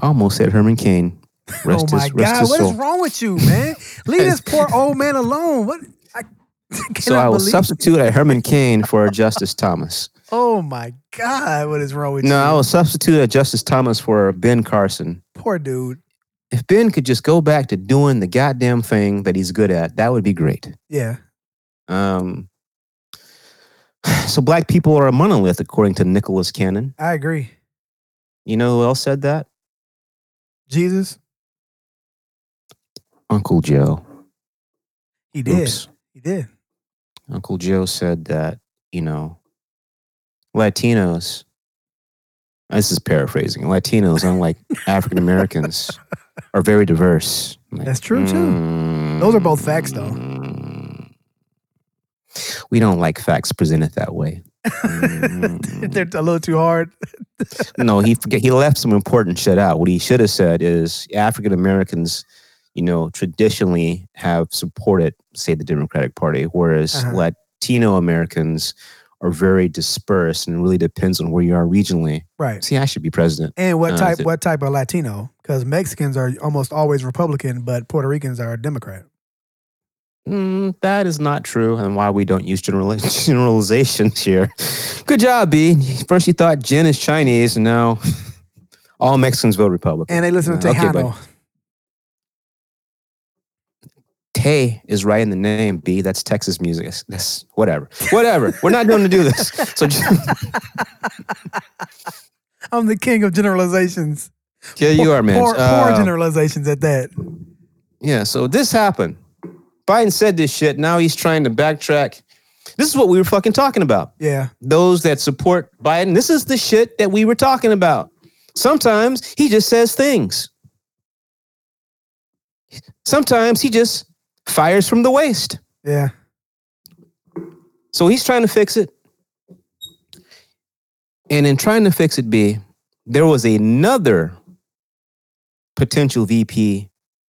I almost said Herman Cain. Rest oh my his, God, what is soul. wrong with you, man? Leave this poor <laughs> old man alone. What I <laughs> So I will substitute a Herman Cain for a Justice Thomas. Oh my God, what is wrong with No, you? I will substitute a Justice Thomas for Ben Carson. Poor dude. If Ben could just go back to doing the goddamn thing that he's good at, that would be great. Yeah. Um, <sighs> so black people are a monolith, according to Nicholas Cannon. I agree. You know who else said that? Jesus, Uncle Joe. he did. Oops. He did. Uncle Joe said that, you know, Latinos, this is paraphrasing, Latinos, unlike <laughs> African Americans, are very diverse. Like, That's true, too. Those are both facts, though. "Mm, We don't like facts presented that way. Mm. <laughs> They're a little too hard. <laughs> no, he forget he left some important shit out. What he should have said is African Americans, you know, traditionally have supported, say, the Democratic Party, whereas Uh-huh. Latino Americans are very dispersed and really depends on where you are regionally. Right. See, I should be president. And what Uh, type th- what type of Latino? Because Mexicans are almost always Republican, but Puerto Ricans are Democrat. Mm, that is not true, and why we don't use general <laughs> generalizations here. Good job, B. First you thought Jin is Chinese, and now <laughs> all Mexicans vote Republican. And they listen to Uh, okay, Tay is right in the name. B. That's Texas music. That's, whatever. Whatever. We're not going to do this. So <laughs> I'm the king of generalizations. yeah, you are, man. Poor, poor Uh, generalizations at that. yeah. So this happened. Biden said this shit. Now he's trying to backtrack This is what we were fucking talking about. Yeah. Those that support Biden, this is the shit that we were talking about. Sometimes he just says things. Sometimes he just fires from the waist. Yeah. So he's trying to fix it. And in trying to fix it, B, there was another potential VP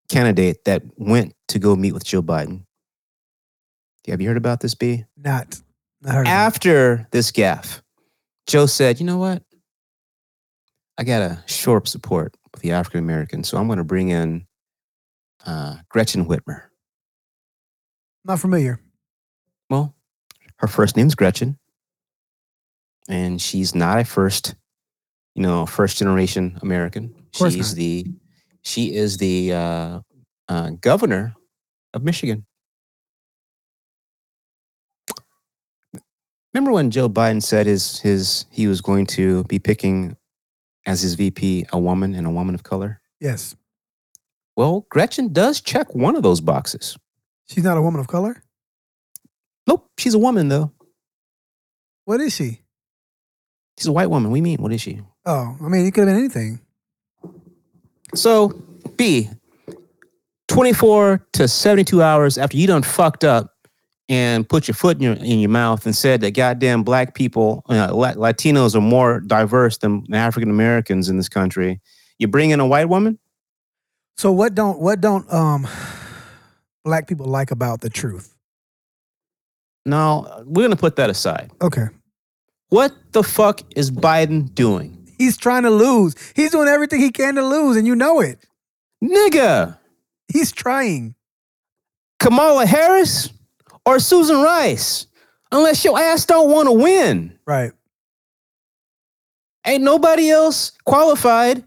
candidate that went to go meet with Joe Biden. Have you heard about this, B? Not. Not. After this gaffe, Joe said, you know what? I got to shore up support with the African Americans. So I'm going to bring in uh, Gretchen Whitmer. Not familiar. Well, her first name's Gretchen, and she's not a first, you know, first generation American. She's not. the, she is the uh, uh, governor of Michigan. Remember when Joe Biden said his his he was going to be picking as his VP a woman and a woman of color? Yes. Well, Gretchen does check one of those boxes. She's not a woman of color. Nope, she's a woman though. What is she? She's a white woman. We mean, what is she? Oh, I mean, it could have been anything. So, B, 24 to 72 hours after you done fucked up and put your foot in your in your mouth and said that goddamn black people, uh, La- Latinos are more diverse than African Americans in this country, you bring in a white woman? So what don't what don't um black people like about the truth? No, we're gonna put that aside. Okay. What the fuck is Biden doing? He's trying to lose. He's doing everything he can to lose, and you know it. Nigga, He's trying. Kamala Harris or Susan Rice? Unless your ass don't want to win. Right. ain't nobody else qualified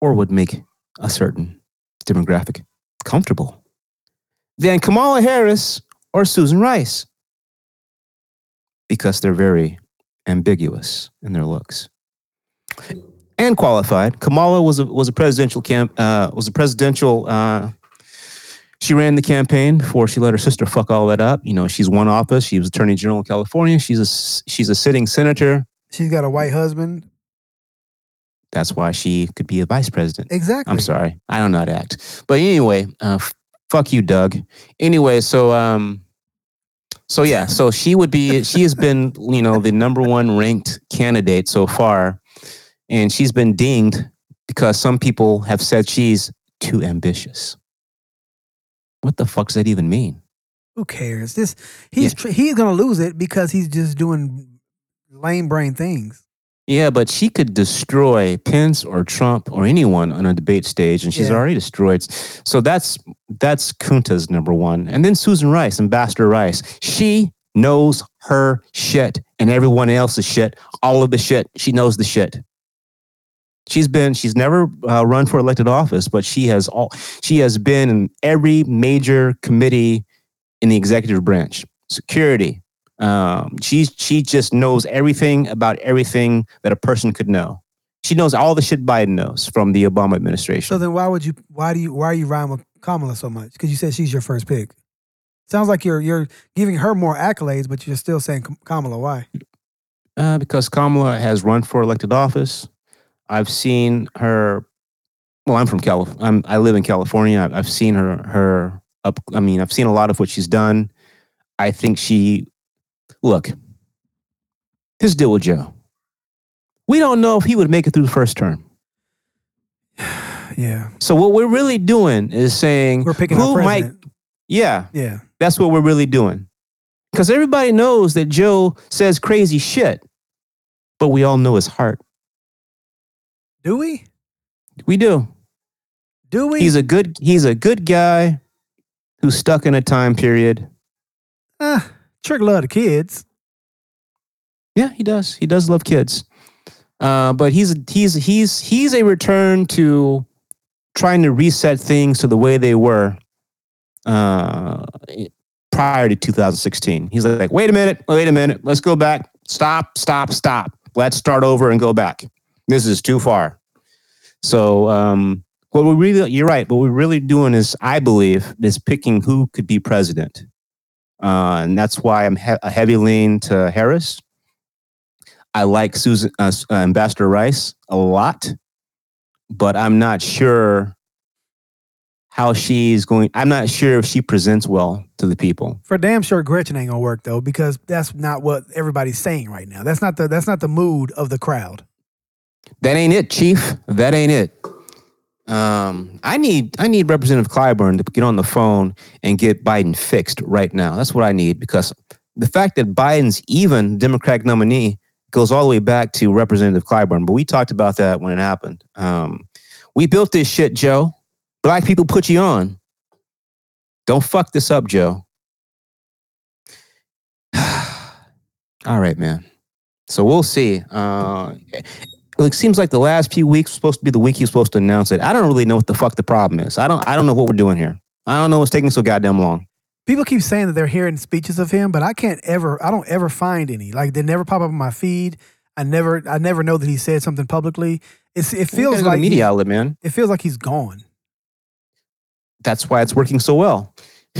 or would make a certain demographic comfortable than Kamala Harris or Susan Rice because they're very ambiguous in their looks and qualified. Kamala was a was a presidential camp uh, was a presidential. Uh, she ran the campaign before she let her sister fuck all that up. You know, she's one office. She was attorney general in California. She's a she's a sitting senator. She's got a white husband. That's why she could be a vice president. Exactly. I'm sorry. I don't know how to act. But anyway, uh, fuck you, Doug. Anyway, so um, so yeah, so she would be. She has been, you know, the number one ranked candidate so far, and she's been dinged because some people have said she's too ambitious. What the fuck does that even mean? Who cares? This he's tr- he's gonna lose it because he's just doing lame brain things. Yeah, but she could destroy Pence or Trump or anyone on a debate stage, and she's Yeah. already destroyed. So that's that's Kunta's number one, and then Susan Rice, Ambassador Rice. She knows her shit and everyone else's shit. All of the shit. She knows the shit. She's been. She's never uh, run for elected office, but she has all. She has been in every major committee in the executive branch. Security, um, she she just knows everything about everything that a person could know. She knows all the shit Biden knows from the Obama administration. So then why would you why do you why are you riding with Kamala so much? Because you said she's your first pick. Sounds like you're you're giving her more accolades, but you're still saying Kamala. Why? uh, because Kamala has run for elected office. I've seen her. Well, I'm from California. I'm, I live in California. I've, I've seen her. Her up. I mean, I've seen a lot of what she's done. I think she. Look. This deal with Joe. We don't know if he would make it through the first term. <sighs> Yeah, So what we're really doing is saying we're picking who might. Yeah, Yeah, That's what we're really doing. Because everybody knows that Joe says crazy shit, but we all know his heart. do we? We do. Do we? He's a good he's a good guy who's stuck in a time period. Ah, Trick love the kids. Yeah, he does. He does love kids. Uh, but he's he's he's he's a return to trying to reset things to the way they were uh, prior to 2016. He's like, wait a minute, wait a minute, let's go back. Stop, stop, stop. Let's start over and go back. This is too far. So, um, what we really, you're right. What we're really doing is, I believe, is picking who could be president uh, and that's why I'm he- a heavy lean to Harris. I like Susan uh, uh, Ambassador Rice a lot, but I'm not sure how she's going. I'm not sure if she presents well to the people. For damn sure, Gretchen ain't gonna work though because that's not what everybody's saying right now. That's not the that's not the mood of the crowd. That ain't it, Chief. That ain't it. Um, I need I need Representative Clyburn to get on the phone and get Biden fixed right now. That's what I need because the fact that Biden's even Democratic nominee goes all the way back to Representative Clyburn. But we talked about that when it happened. Um, we built this shit, Joe. Black people put you on. Don't fuck this up, Joe. <sighs> all right, man. So we'll see. Uh, it seems like the last few weeks supposed to be the week he's supposed to announce it. I don't really know what the fuck the problem is. I don't. I don't know what we're doing here. I don't know what's taking so goddamn long. People keep saying that they're hearing speeches of him, but I can't ever I don't ever find any. Like they never pop up on my feed. I never I never know that he said something publicly. It's it feels like media he- outlet, man. it feels like he's gone. That's why it's working so well. <laughs>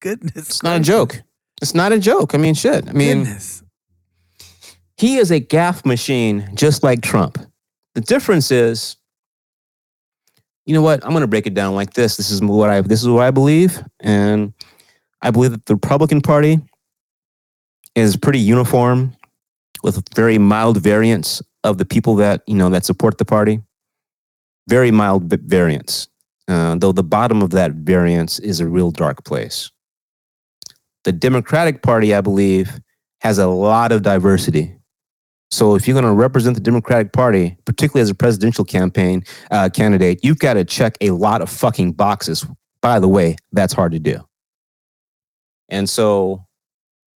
Goodness. It's not a joke. It's not a joke. I mean, shit. I mean, Goodness. He is a gaff machine, just like Trump. The difference is, you know what? I'm going to break it down like this. This is what I this is what I believe, and I believe that the Republican Party is pretty uniform, with very mild variants of the people that you know that support the party. Very mild v- variance, uh, though the bottom of that variance is a real dark place. The Democratic Party, I believe, has a lot of diversity. So if you're going to represent the Democratic Party, particularly as a presidential campaign uh, candidate, you've got to check a lot of fucking boxes. By the way, that's hard to do. And so,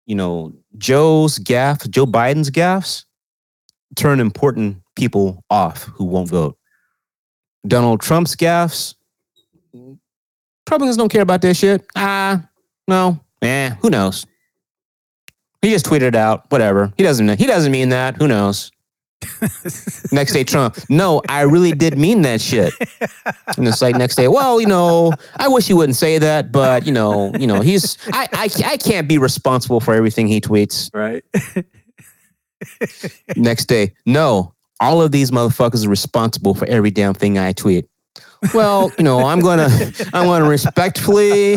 you know, Joe's gaff, Joe Biden's gaffes, turn important people off who won't vote. Donald Trump's gaffes, Republicans don't care about this shit. Ah, no, eh, who knows? He just tweeted it out. Whatever. He doesn't. He doesn't mean that. Who knows? <laughs> next day, Trump. No, I really did mean that shit. And it's like next day. Well, you know, I wish he wouldn't say that, but you know, you know, he's. I, I, I can't be responsible for everything he tweets. right. <laughs> Next day, no, all of these motherfuckers are responsible for every damn thing I tweet. Well, you know, I'm gonna, I'm gonna respectfully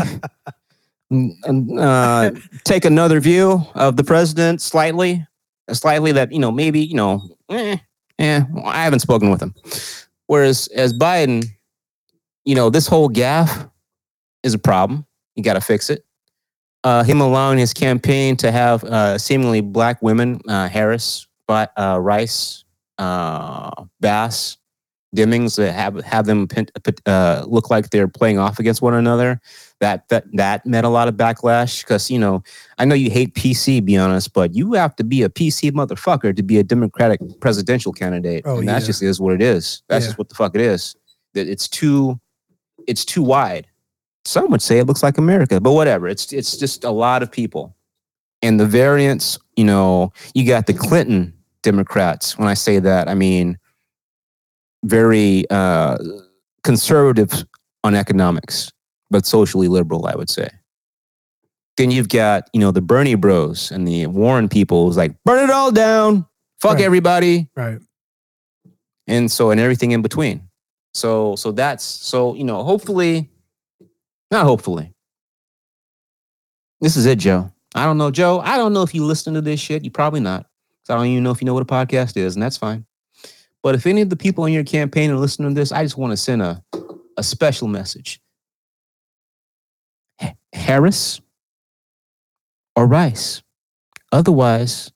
uh, take another view of the president slightly, slightly that you know maybe you know, eh, eh, I haven't spoken with him. Whereas as Biden, you know, this whole gaff is a problem. You got to fix it. Uh, him allowing his campaign to have uh, seemingly black women, uh, Harris, but uh, Rice, uh, Bass, Demings, have have them uh, look like they're playing off against one another. That that that met a lot of backlash because you know I know you hate PC, be honest, but you have to be a PC motherfucker to be a Democratic presidential candidate, Oh, and that yeah. just is what it is. That's Yeah. just what the fuck it is. That it's too, it's too wide. Some would say it looks like America, but whatever. It's it's just a lot of people, and the variants. You know, you got the Clinton Democrats. When I say that, I mean very uh, conservative on economics, but socially liberal. I would say. Then you've got you know the Bernie Bros and the Warren people who's like burn it all down, fuck Right. everybody, Right. and so and everything in between. So so that's so you know hopefully, not hopefully. This is it, Joe. I don't know, Joe. I don't know if you listen to this shit. You probably not. 'Cause I don't even know if you know what a podcast is, and that's fine. But if any of the people in your campaign are listening to this, I just want to send a a special message. Ha- Harris or Rice. Otherwise,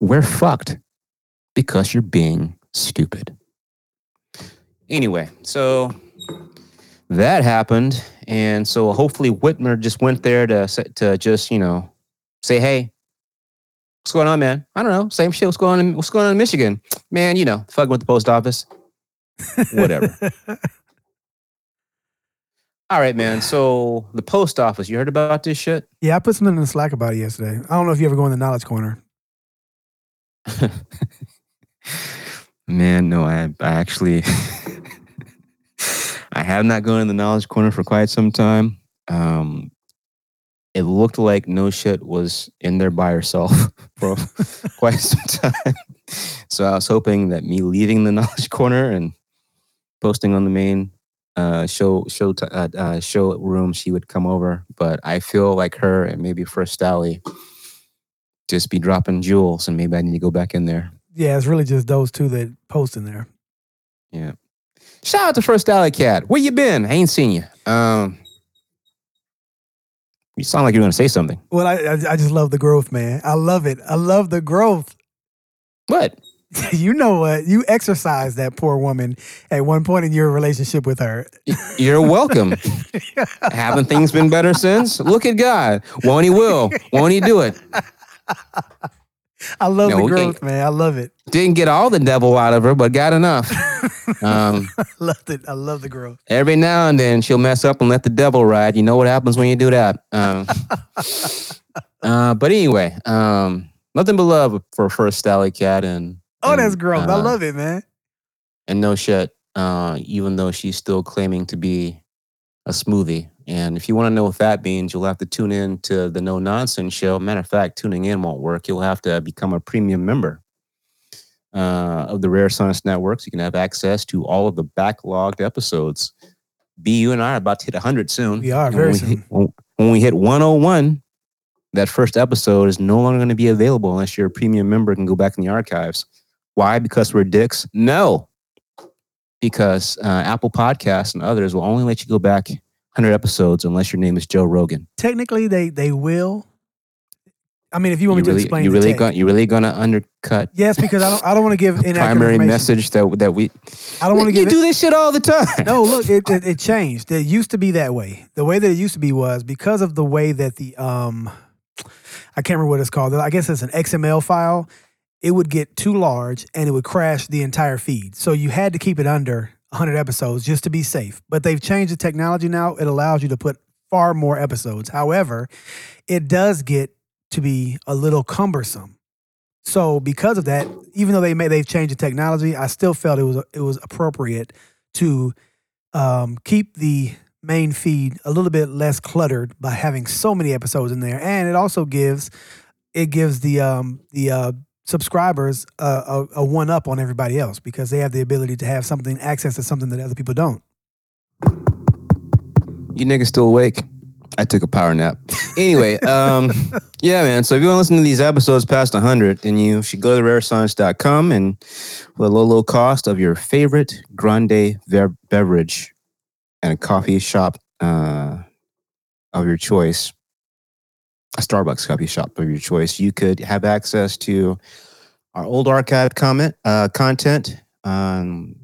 we're fucked because you're being stupid. Anyway, so that happened, and so hopefully Whitmer just went there to to just you know say, hey, what's going on, man? I don't know, same shit. What's going on? In, what's going on in Michigan, man? You know, fucking with the post office. Whatever. <laughs> All right, man. So the post office, you heard about this shit? yeah, I put something in the Slack about it yesterday. I don't know if you ever go in the knowledge corner. <laughs> Man, no, I, I actually, <laughs> I have not gone in the knowledge corner for quite some time. Um, it looked like no shit was in there by herself <laughs> for quite some time. So I was hoping that me leaving the knowledge corner and posting on the main uh, show show t- uh, uh, show room, she would come over. But I feel like her and maybe First Sally just be dropping jewels, and maybe I need to go back in there. Yeah, it's really just those two that post in there. Yeah. Shout out to First Alley Cat. Where you been? I ain't seen you. Um, you sound like you're gonna say something. Well, I I just love the growth, man. I love it. I love the growth. What? <laughs> you know what? You exercised that poor woman at one point in your relationship with her. You're welcome. <laughs> Haven't things been better since? Look at God. Won't He will? Won't He do it? I love No, the growth, man. I love it. Didn't get all the devil out of her, but got enough. <laughs> Um, I love it. I love the growth. every now and then she'll mess up and let the devil ride. You know what happens when you do that. Um, uh, but anyway, um, nothing but love for First Sally Cat and Oh, that's and, growth. I uh, love it, man. and no shit, uh, even though she's still claiming to be a smoothie. And if you want to know what that means, you'll have to tune in to the No Nonsense show. Matter of fact, tuning in won't work. You'll have to become a premium member uh, of the Rare Science Network. So you can have access to all of the backlogged episodes. B, you and I are about to hit 100 soon. We are And very when we soon. hit, when, when we hit 101, that first episode is no longer going to be available unless you're a premium member and can go back in the archives. Why? Because we're dicks? No. Because uh, Apple Podcasts and others will only let you go back 100 episodes unless your name is Joe Rogan. Technically, they they will. I mean, if you want you me to really, explain, you really going you really gonna undercut yes, because I don't I don't want to give <laughs> inaccurate primary message that that we I don't want to give. you give. do this shit all the time. No, look, it, it it changed. It used to be that way. The way that it used to be was because of the way that the um, I can't remember what it's called. I guess it's an XML file. It would get too large and it would crash the entire feed. So you had to keep it under 100 episodes just to be safe. But they've changed the technology now. It allows you to put far more episodes. However, it does get to be a little cumbersome. So because of that, even though they may they've changed the technology, I still felt it was it was appropriate to um, keep the main feed a little bit less cluttered by having so many episodes in there, and it also gives it gives the um, the uh, subscribers a, a, a one up on everybody else because they have the ability to have something access to something that other people don't. You niggas still awake? I took a power nap. Anyway, <laughs> um, yeah, man. So if you want to listen to these episodes past 100, then you should go to rarescience.com and for the low, low cost of your favorite grande ver- beverage and a coffee shop uh, of your choice, a Starbucks coffee shop of your choice, you could have access to our old archive comment uh, content, um,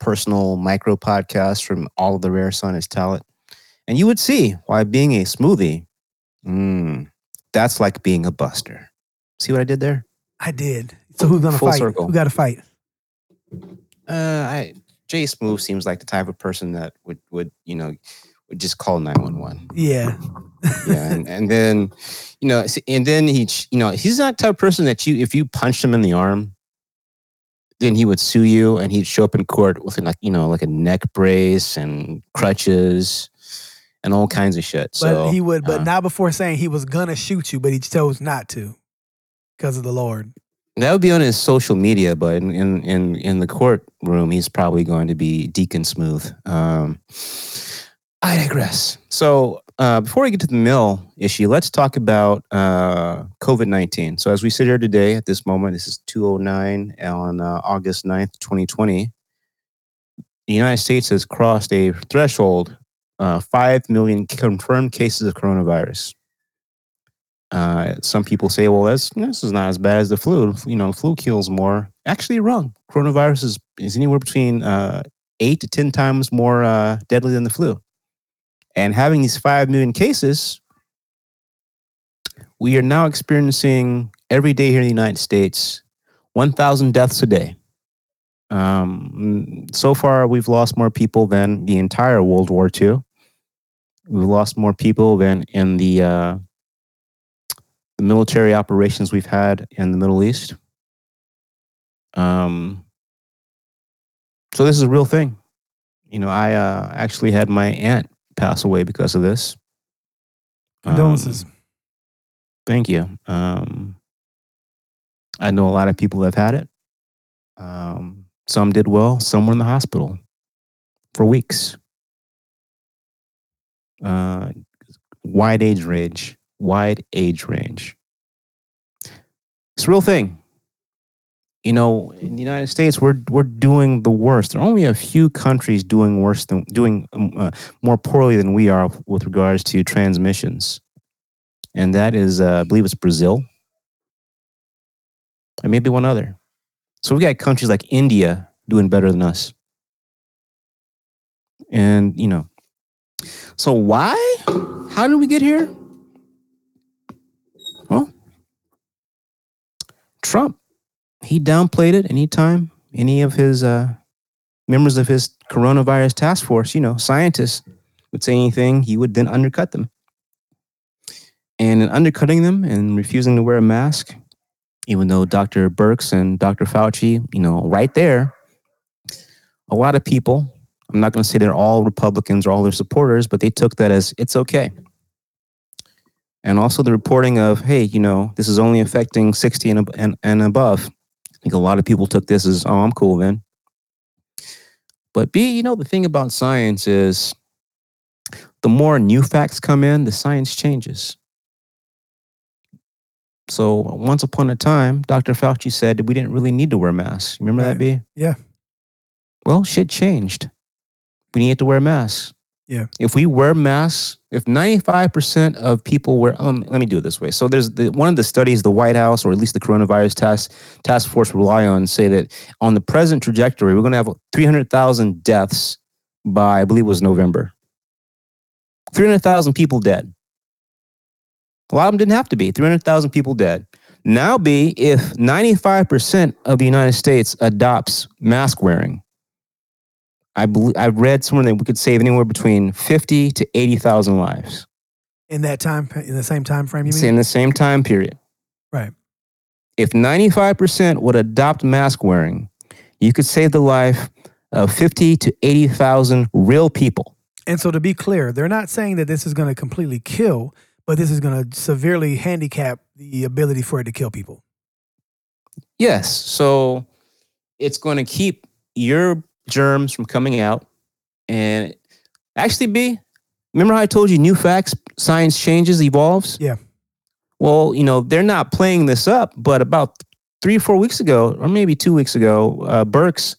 personal micro podcasts from all of the Rare Science talent. And you would see why being a smoothie, mm, that's like being a buster. See what I did there? I did. So who's gonna Full fight? circle. Who got to fight? Uh, I Jay Smooth seems like the type of person that would would you know would just call nine one one. Yeah, Yeah, and, and then you know, and then he you know he's that type of person that you if you punched him in the arm, then he would sue you and he'd show up in court with like you know like a neck brace and crutches and all kinds of shit. but so he would, but uh, not before saying he was gonna shoot you, but he chose not to because of the Lord. That would be on his social media, but in in in, in the courtroom, he's probably going to be Deacon Smooth. Um, I digress. So uh, before we get to the mill issue, let's talk about uh, COVID nineteen. So as we sit here today, at this moment, this is two oh nine on uh, August 9th, twenty twenty. The United States has crossed a threshold: uh, five million confirmed cases of coronavirus. Uh, some people say, well, that's, this is not as bad as the flu. You know, flu kills more. Actually, wrong. Coronavirus is, is anywhere between uh, eight to 10 times more deadly than the flu. And having these 5 million cases, we are now experiencing every day here in the United States 1,000 deaths a day. Um, so far, we've lost more people than the entire World War II. We've lost more people than in the uh, the military operations we've had in the Middle East. Um, so this is a real thing. You know, I uh, actually had my aunt pass away because of this. Condolences. Um, thank you. Um, I know a lot of people have had it. Um, some did well. Some were in the hospital for weeks. Uh, wide age range. Wide age range. It's a real thing. You know, in the United States, we're we're doing the worst. There are only a few countries doing worse than doing um, uh, more poorly than we are with regards to transmissions, and that is, uh, I believe, it's Brazil, and maybe one other. So we've got countries like India doing better than us, and you know, so why? How did we get here? Well, Trump he downplayed it anytime any of his uh, members of his coronavirus task force, you know, scientists would say anything, he would then undercut them. And in undercutting them and refusing to wear a mask, even though Dr. Birx and Dr. Fauci, you know, right there, a lot of people, I'm not going to say they're all Republicans or all their supporters, but they took that as it's okay. And also the reporting of, hey, you know, this is only affecting 60 and, and, and above. I think a lot of people took this as, oh, I'm cool then. But B, you know, the thing about science is the more new facts come in, the science changes. So once upon a time, Dr. Fauci said that we didn't really need to wear masks. Remember that, B? Yeah. Well, shit changed. We need to wear masks. Yeah. If we wear masks, if 95% of people wear, um, let me do it this way. So there's the, one of the studies the White House or at least the coronavirus task task force rely on say that on the present trajectory, we're going to have 300,000 deaths by, I believe it was November. 300,000 people dead. A lot of them didn't have to be. 300,000 people dead. Now, be if 95% of the United States adopts mask wearing, I believe I read somewhere that we could save anywhere between 50 to 80,000 lives. In that time, in the same time frame, you mean? in the same time period. Right. If 95% would adopt mask wearing, you could save the life of 50 to 80,000 real people. And so, to be clear, they're not saying that this is going to completely kill, but this is going to severely handicap the ability for it to kill people. Yes. So it's going to keep your germs from coming out. And actually, B, remember how I told you new facts, science changes, evolves? Yeah. Well, you know, they're not playing this up, but about three or four weeks ago, or maybe two weeks ago, uh, Birx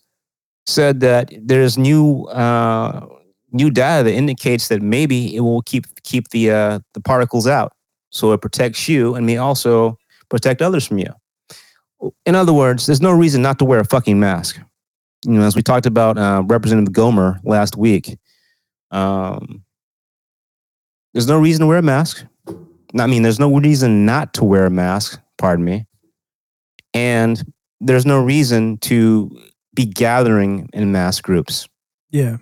said that there's new uh, new data that indicates that maybe it will keep keep the uh, the particles out, so it protects you and may also protect others from you. In other words, there's no reason not to wear a fucking mask you know, as we talked about uh, Representative Gohmert last week, um, there's no reason to wear a mask. I mean, there's no reason not to wear a mask, pardon me. And there's no reason to be gathering in mass groups. Yeah.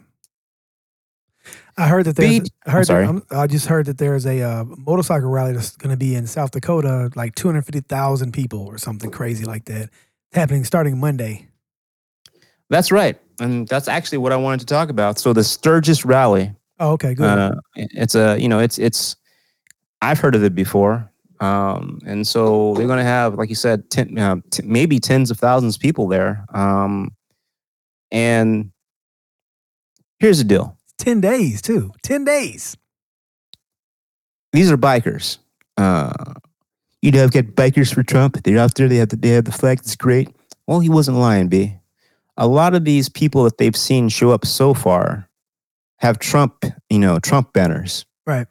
I heard that there's. Be- I heard. sorry. That, I'm- I just heard that there's a uh, motorcycle rally that's going to be in South Dakota, like 250,000 people or something crazy like that, happening starting Monday. That's right. And that's actually what I wanted to talk about. So the Sturgis rally, Oh, okay, good. uh, it's a, you know, it's, it's, I've heard of it before. Um, and so they're going to have, like you said, ten, uh, t- maybe tens of thousands of people there. Um, and here's the deal. 10 days, too. 10 days. These are bikers. Uh, you know, I've got bikers for Trump. They're out there. They have the, they have the flag. It's great. Well, he wasn't lying, B. A lot of these people that they've seen show up so far have Trump, you know, Trump banners. Right.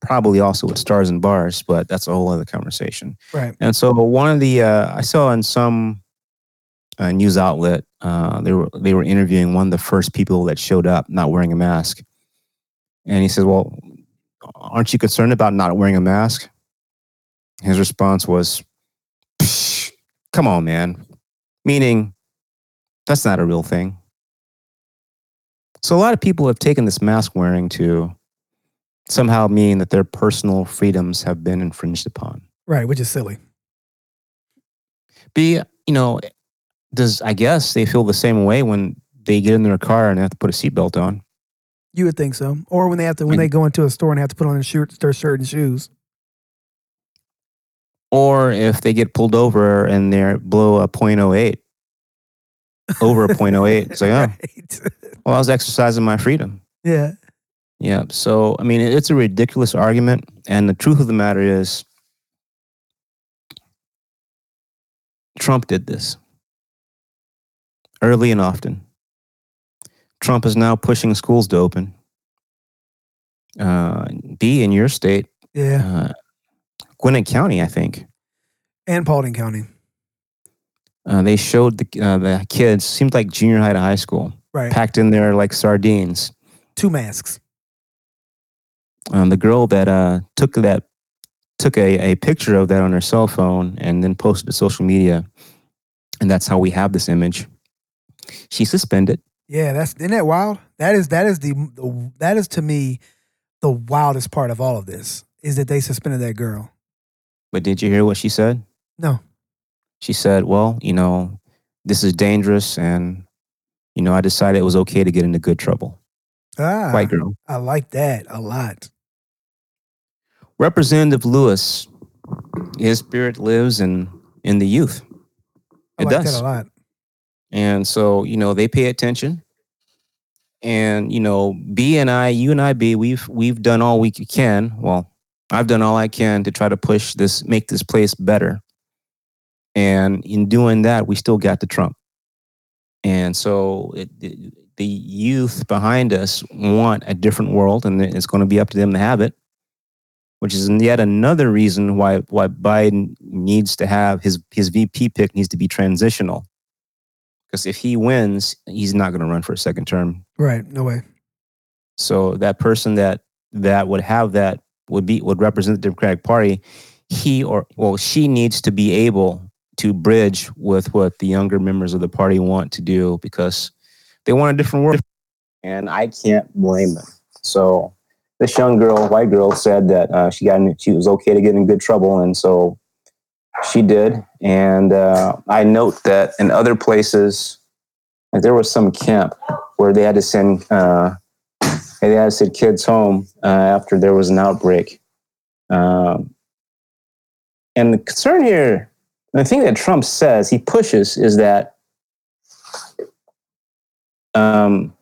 Probably also with stars and bars, but that's a whole other conversation. Right. And so one of the uh, I saw in some uh, news outlet uh, they were they were interviewing one of the first people that showed up not wearing a mask, and he says, "Well, aren't you concerned about not wearing a mask?" His response was, "Come on, man," meaning that's not a real thing. So a lot of people have taken this mask wearing to somehow mean that their personal freedoms have been infringed upon. Right. Which is silly. be you know does i guess they feel the same way when they get in their car and have to put a seatbelt on You would think so. Or when they have to when they go into a store and have to put on their shirt, their shirt and shoes. Or if they get pulled over and they're below a .08, over a .08, <laughs> it's like, oh, Right. well, I was exercising my freedom. yeah. Yeah. So, I mean, it's a ridiculous argument. And the truth of the matter is, Trump did this early and often. Trump is now pushing schools to open. Uh, B in your state, Yeah. uh, Gwinnett County, I think. And Paulding County. Uh, they showed the uh, the kids seemed like junior high to high school, Right. packed in there like sardines. Two masks. Um, the girl that uh, took that took a, a picture of that on her cell phone and then posted to social media, and that's how we have this image. She's suspended. Yeah, that's isn't that wild? That is that is the, the that is to me the wildest part of all of this is that they suspended that girl. But did you hear what she said? No. She said, "Well, you know, this is dangerous, and you know, I decided it was okay to get into good trouble." Ah, White girl. I like that a lot. Representative Lewis, his spirit lives in in the youth. I It like does. that a lot. And so, you know, they pay attention. And, you know, B and I, you and I, B, we've we've done all we can. Well, I've done all I can to try to push this, make this place better. And in doing that, we still got to Trump. And so it, it- the youth behind us want a different world, and it's going to be up to them to have it. Which is yet another reason why why Biden needs to have his his VP pick needs to be transitional because if he wins, he's not going to run for a second term. Right. No way. So that person that that would have that would be would represent the Democratic Party. He or well, she needs to be able to bridge with what the younger members of the party want to do because they want a different world, and I can't blame them. So this young girl, white girl, said that uh, she got in, she was okay to get in good trouble, and so she did. And uh, I note that in other places, like there was some camp where they had to send uh, they had to send kids home uh, after there was an outbreak. Um, and the concern here, the thing that Trump says he pushes is that um,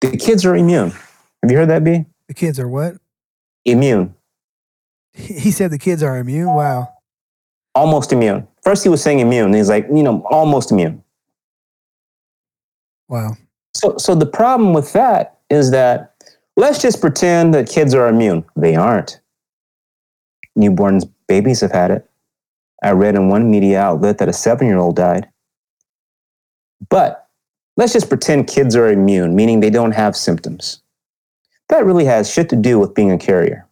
the kids are immune. Have you heard that, B? The kids are what? Immune, He he said the kids are immune. Wow. almost immune. First, he was saying immune. He's like, you know, almost immune. Wow. So, so the problem with that is that let's just pretend that kids are immune. They aren't. Newborns, babies have had it. I read in one media outlet that a seven year old died. But let's just pretend kids are immune, meaning they don't have symptoms. That really has shit to do with being a carrier.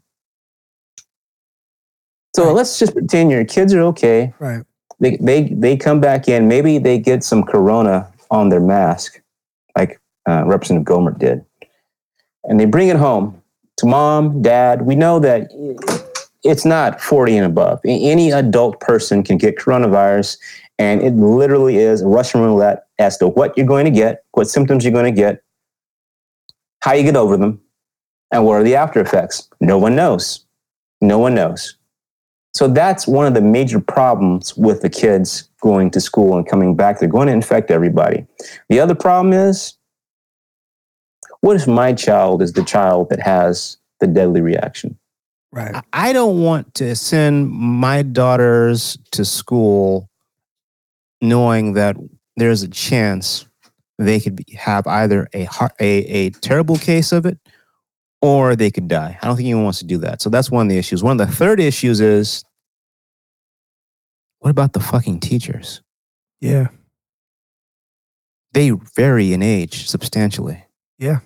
So Right. let's just pretend your kids are okay Right. they, they they come back in. Maybe they get some corona on their mask, like uh, Representative Gohmert did, and they bring it home to mom, dad. We know that it's not forty and above. Any adult person can get coronavirus, and it literally is a Russian roulette as to what you're going to get, what symptoms you're going to get, how you get over them, and what are the after effects. No one knows. No one knows. So that's one of the major problems with the kids going to school and coming back. They're going to infect everybody. The other problem is what if my child is the child that has the deadly reaction? Right. I- don't want to send my daughters to school knowing that there's a chance they could be, have either a, heart, a a terrible case of it or they could die. I don't think anyone wants to do that. So that's one of the issues. One of the third issues is what about the fucking teachers? Yeah. They vary in age substantially. Yeah.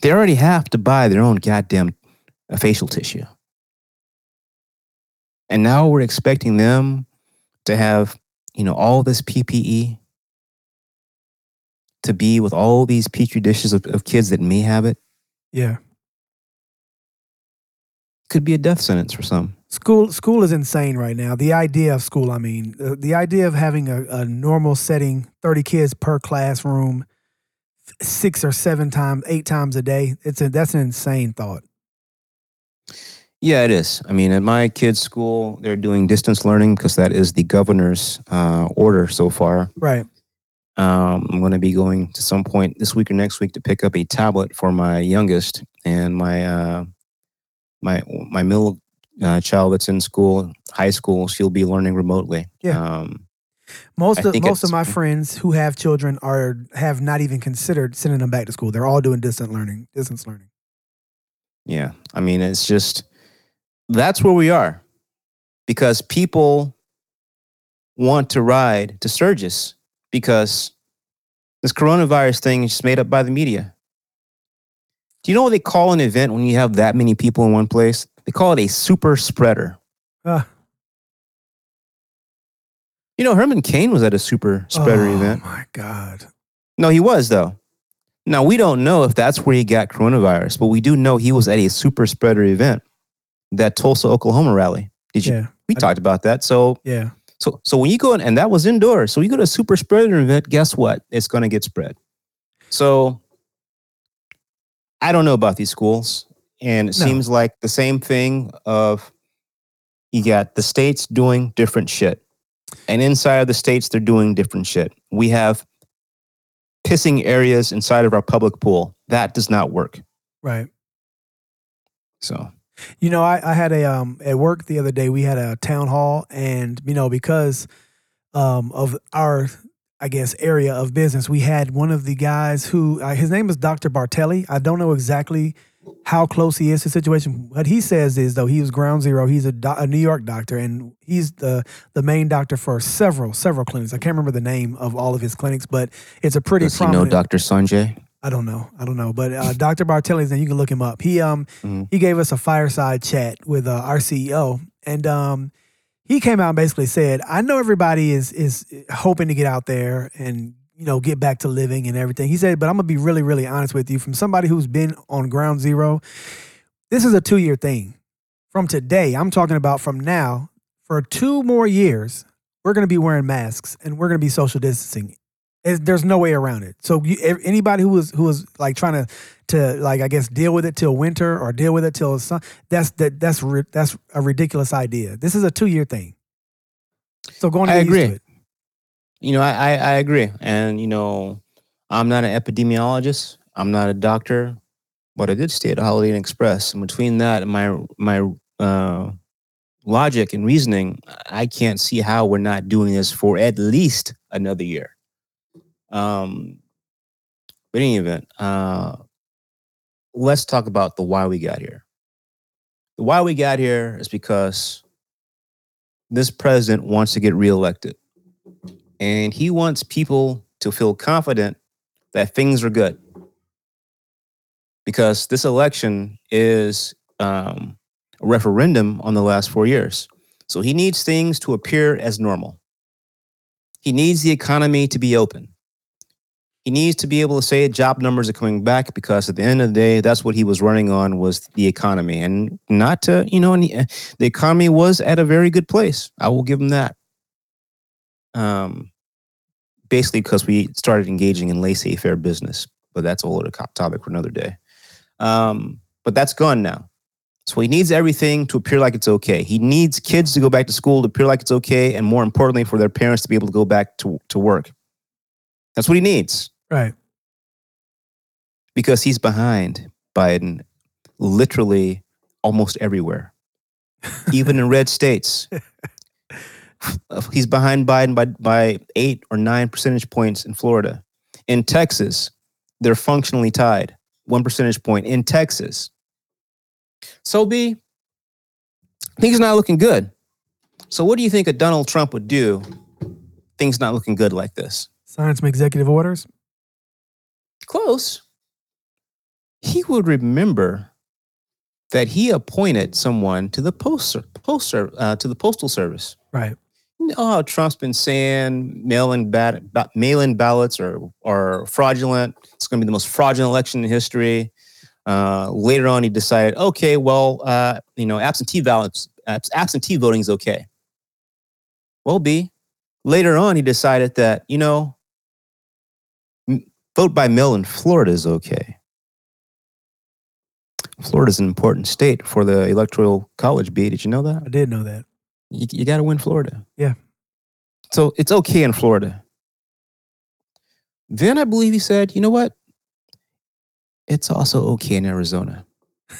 They already have to buy their own goddamn uh, facial tissue. And now we're expecting them to have, you know, all this PPE to be with all these petri dishes of, of kids that may have it. Yeah. Could be a death sentence for some. School school is insane right now. The idea of school, I mean, the, the idea of having a, a normal setting, 30 kids per classroom, six or seven times, eight times a day. It's a that's an insane thought. Yeah, it is. I mean, at my kids' school, they're doing distance learning because that is the governor's uh, order so far. Right. Um, I'm going to be going to some point this week or next week to pick up a tablet for my youngest and my uh, my my middle uh, child that's in school, high school. She'll be learning remotely. Yeah. Um, Most I of most of my friends who have children are have not even considered sending them back to school. They're all doing distant learning, distance learning. Yeah. I mean, it's just that's where we are because people want to ride to Sturgis because this coronavirus thing is just made up by the media. Do you know what they call an event when you have that many people in one place? They call it a super spreader. Ah. You know, Herman Cain was at a super spreader oh, event. Oh my God. No, he was though. Now we don't know if that's where he got coronavirus, but we do know he was at a super spreader event, that Tulsa, Oklahoma rally. Did you? Yeah. We I- talked about that. So, Yeah. so, so when you go in, and that was indoors. So you go to a super spreader event. Guess what? It's going to get spread. So, I don't know about these schools, and it No. seems like the same thing of you got the states doing different shit, and inside of the states they're doing different shit. We have pissing areas inside of our public pool. That does not work. Right. So You know, I, I had a um at work the other day. We had a town hall, and you know, because um of our I guess area of business, we had one of the guys who uh, his name is Dr. Bartelli. I don't know exactly how close he is to the situation. What he says is though he was ground zero. He's a, do- a New York doctor, and he's the the main doctor for several several clinics. I can't remember the name of all of his clinics, but it's a pretty does he know. Dr. Sanjay? I don't know. I don't know. But uh, Dr. Bartelli's, and you can look him up. He um Mhm. he gave us a fireside chat with uh, our CEO, and um he came out and basically said, "I know everybody is is hoping to get out there and you know get back to living and everything." He said, "But I'm gonna be really really honest with you. From somebody who's been on ground zero, this is a two year thing. From today, I'm talking about from now for two more years, we're gonna be wearing masks and we're gonna be social distancing." It's- there's no way around it. So you, anybody who was who was like trying to to like I guess deal with it till winter or deal with it till sun, that's that that's that's a ridiculous idea. This is a two year thing. So going I get used to agree. You know, I, I, I agree. And, you know, I'm not an epidemiologist. I'm not a doctor, but I did stay at Holiday Inn Express. And between that and my my uh, logic and reasoning, I can't see how we're not doing this for at least another year. Um, but in any event, uh, let's talk about the why we got here. The why we got here is because this president wants to get reelected and he wants people to feel confident that things are good. Because this election is um, a referendum on the last four years. So he needs things to appear as normal. He needs the economy to be open. He needs to be able to say job numbers are coming back because at the end of the day that's what he was running on was the economy. And not to you know the economy was at a very good place. I will give him that um, basically because we started engaging in laissez-faire business. But that's a whole other topic for another day. Um, but that's gone now. So he needs everything to appear like it's okay. He needs kids to go back to school to appear like it's okay, and more importantly, for their parents to be able to go back to, to work. That's what he needs Right. because he's behind Biden literally almost everywhere, <laughs> even in red states. <laughs> He's behind Biden by, by eight or nine percentage points in Florida. In Texas, they're functionally tied, one percentage point in Texas. So, B, things are not looking good. So, what do you think a Donald Trump would do? Things not looking good like this. Sign some executive orders. Close. He would remember that he appointed someone to the post, post uh, to the postal service. Right. Know Trump's been saying mail-in, bat, ba- mail-in ballots are, are fraudulent. It's going to be the most fraudulent election in history. Uh, later on, he decided, okay, well, uh, you know, absentee ballots, abs- absentee voting is okay. Well, B. Later on, he decided that you know, vote by mail in Florida is okay. Florida is an important state for the electoral college. B, did you know that? I did know that. You, you got to win Florida. Yeah. So it's okay in Florida. Then I believe he said, you know what? It's also okay in Arizona.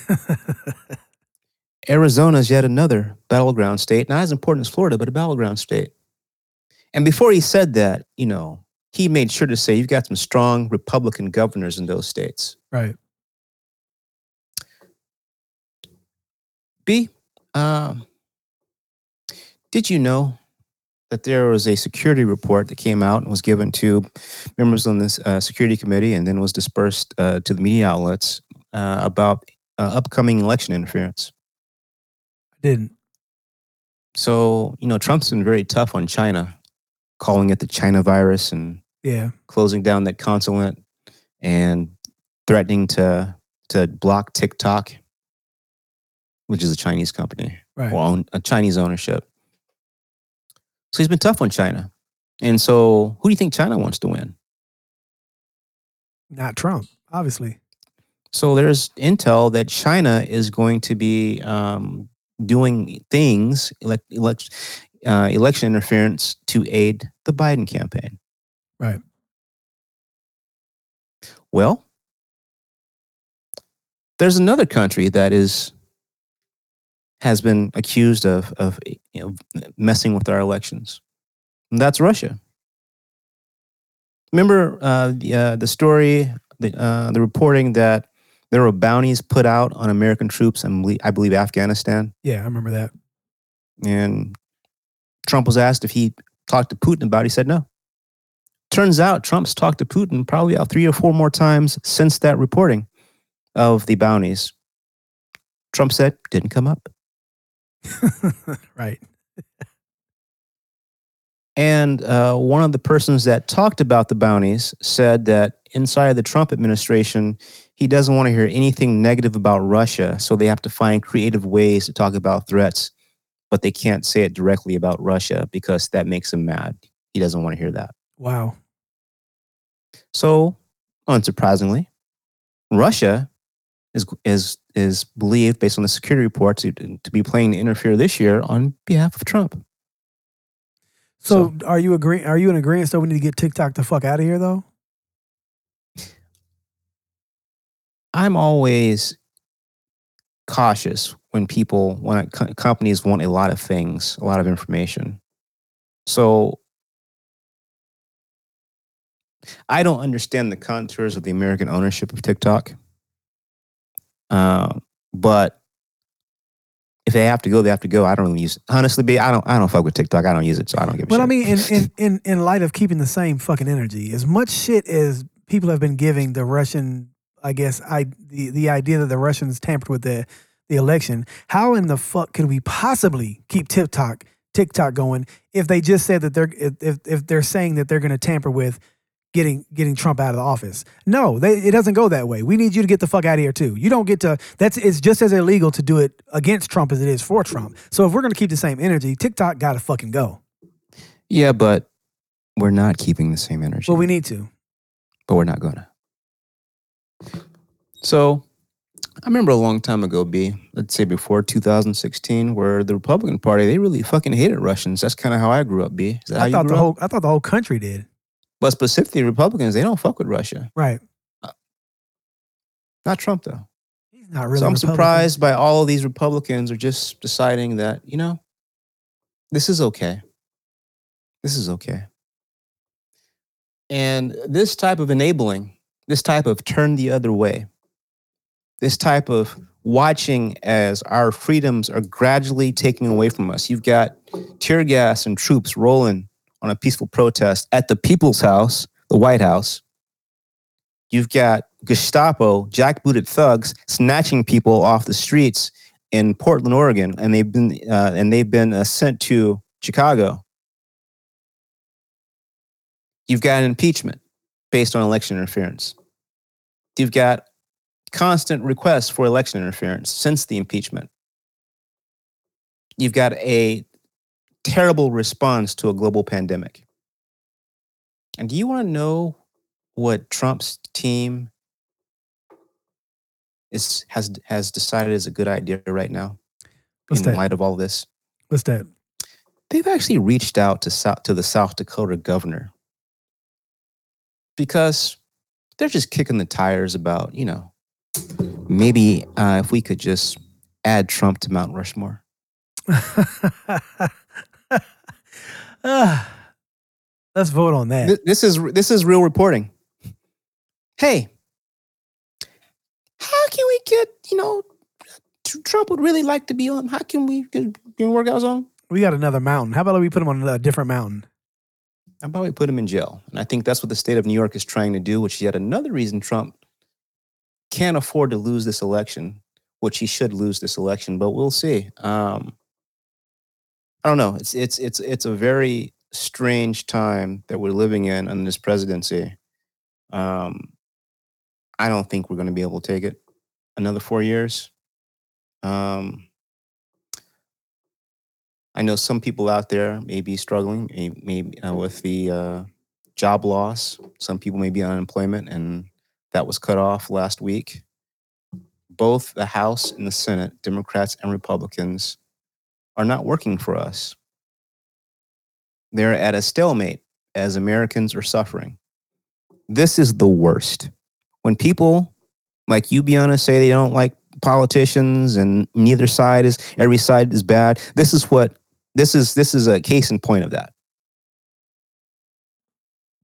<laughs> Arizona is yet another battleground state, not as important as Florida, but a battleground state. And before he said that, you know, he made sure to say you've got some strong Republican governors in those states. right. B, um, did you know that there was a security report that came out and was given to members on this uh, security committee and then was dispersed uh, to the media outlets uh, about uh, upcoming election interference? I didn't. So, you know, Trump's been very tough on China, calling it the China virus and Yeah. closing down that consulate and threatening to to block TikTok, which is a Chinese company Right. own, a Chinese ownership. So he's been tough on China. And so who do you think China wants to win? Not Trump, obviously. So there's intel that China is going to be um, doing things, elect, elect, uh, election interference to aid the Biden campaign. Right. Well, there's another country that is has been accused of of you know messing with our elections. And that's Russia. Remember uh, the uh, the story, the uh, the reporting that there were bounties put out on American troops in, I believe, Afghanistan, Yeah, I remember that. and Trump was asked if he talked to Putin about. it. He said no. Turns out Trump's talked to Putin probably about three or four more times since that reporting of the bounties. Trump said didn't come up. <laughs> right. And uh, one of the persons that talked about the bounties said that inside of the Trump administration, he doesn't want to hear anything negative about Russia. So they have to find creative ways to talk about threats, but they can't say it directly about Russia because that makes him mad. He doesn't want to hear that. Wow. So, unsurprisingly, Russia is is is believed, based on the security reports, to, to be planning to interfere this year on behalf of Trump. So, are you agree? Are you in agreement? So we need to get TikTok the fuck out of here, though. I'm always cautious when people, when co- companies want a lot of things, a lot of information. So I don't understand the contours of the American ownership of TikTok. Uh, but if they have to go, they have to go. I don't really use honestly. Be I don't I don't fuck with TikTok. I don't use it, so I don't give a But. I mean, in, in <laughs> in in light of keeping the same fucking energy, as much shit as people have been giving the Russian, I guess, I the the idea that the Russians tampered with the the election. How in the fuck could we possibly keep TikTok TikTok going if they just said that they're if, if they're saying that they're going to tamper with getting getting Trump out of the office? No, they, it doesn't go that way. We need you to get the fuck out of here too. You don't get to. That's it's just as illegal to do it against Trump as it is for Trump. So if we're to keep the same energy, TikTok got to fucking go. yeah, but we're not keeping the same energy. Well, we need to. but we're not gonna. So, I remember a long time ago, B, let's say before 2016, where the Republican Party they really fucking hated Russians. That's kind of how I grew up. B, is that how I thought the up? whole I thought the whole country did. But specifically, Republicans they don't fuck with Russia. Right. Uh, not Trump though. He's not really. so I'm Republican. surprised by all of these Republicans are just deciding that you know, this is okay. This is okay. And this type of enabling, this type of turn the other way, this type of watching as our freedoms are gradually taken away from us. You've got tear gas and troops rolling on a peaceful protest at the People's House, the White House. You've got Gestapo, jackbooted thugs, snatching people off the streets in Portland, Oregon, and they've been uh, and they've been uh, sent to Chicago. You've got an impeachment based on election interference. You've got constant requests for election interference since the impeachment. You've got a terrible response to a global pandemic. And do you want to know what Trump's team is has has decided is a good idea right now What's in that? light of all this? What's that? They've actually reached out to South to the South Dakota governor because they're just kicking the tires about you know maybe uh, if we could just add Trump to Mount Rushmore. <laughs> <sighs> Let's vote on that. Th- This is this is real reporting. Hey, how can we get you know Trump would really like to be on? How can we can, can work out something? We got another mountain. How about we put him on a different mountain? How about we put him in jail? And I think that's what the state of New York is trying to do, which is yet another reason Trump can't afford to lose this election, which he should lose this election, but we'll see. Um, I don't know. It's it's it's it's a very strange time that we're living in under this presidency. Um, I don't think we're going to be able to take it another four years. Um, I know some people out there may be struggling, may- maybe uh, with the uh, job loss. Some people may be on unemployment, and that was cut off last week. Both the House and the Senate, Democrats and Republicans, are not working for us. They're at a stalemate as Americans are suffering. This is the worst. When people like you, Biana, say they don't like politicians and neither side is every side is bad. This is what this is this is a case in point of that.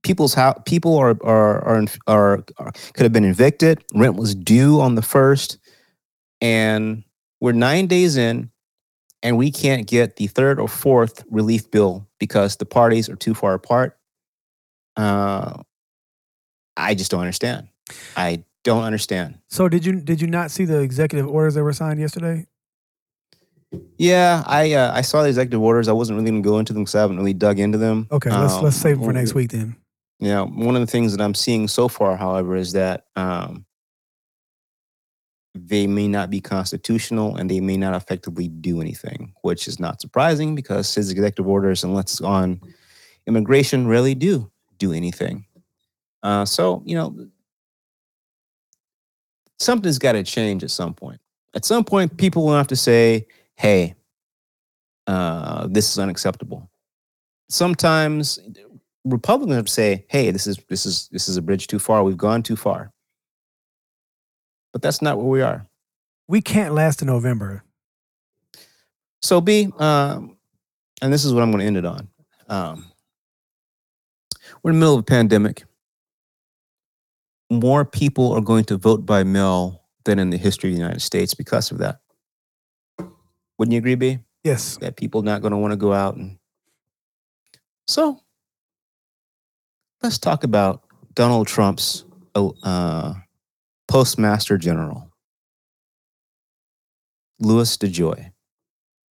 People's how people are are are, are are could have been evicted. Rent was due on the first, and we're nine days in, and we can't get the third or fourth relief bill because the parties are too far apart. Uh, I just don't understand. I don't understand. So did you did you not see the executive orders that were signed yesterday? Yeah, I uh, I saw the executive orders. I wasn't really going to go into them because I haven't really dug into them. Okay, let's let's Um, save them for next week then. Yeah, one of the things that I'm seeing so far, however, is that um, they may not be constitutional and they may not effectively do anything, which is not surprising because his executive orders, unless it's on immigration, rarely do do anything. Uh, so you know, something's got to change at some point. At some point, people will have to say, "Hey, uh, this is unacceptable." Sometimes Republicans have to say, "Hey, this is this is this is a bridge too far. We've gone too far." But that's not where we are. We can't last to November. So B, um, and this is what I'm going to end it on. Um, we're in the middle of a pandemic. More people are going to vote by mail than in the history of the United States because of that. Wouldn't you agree, B? Yes. That people not going to want to go out and so let's talk about Donald Trump's uh, postmaster general, Louis DeJoy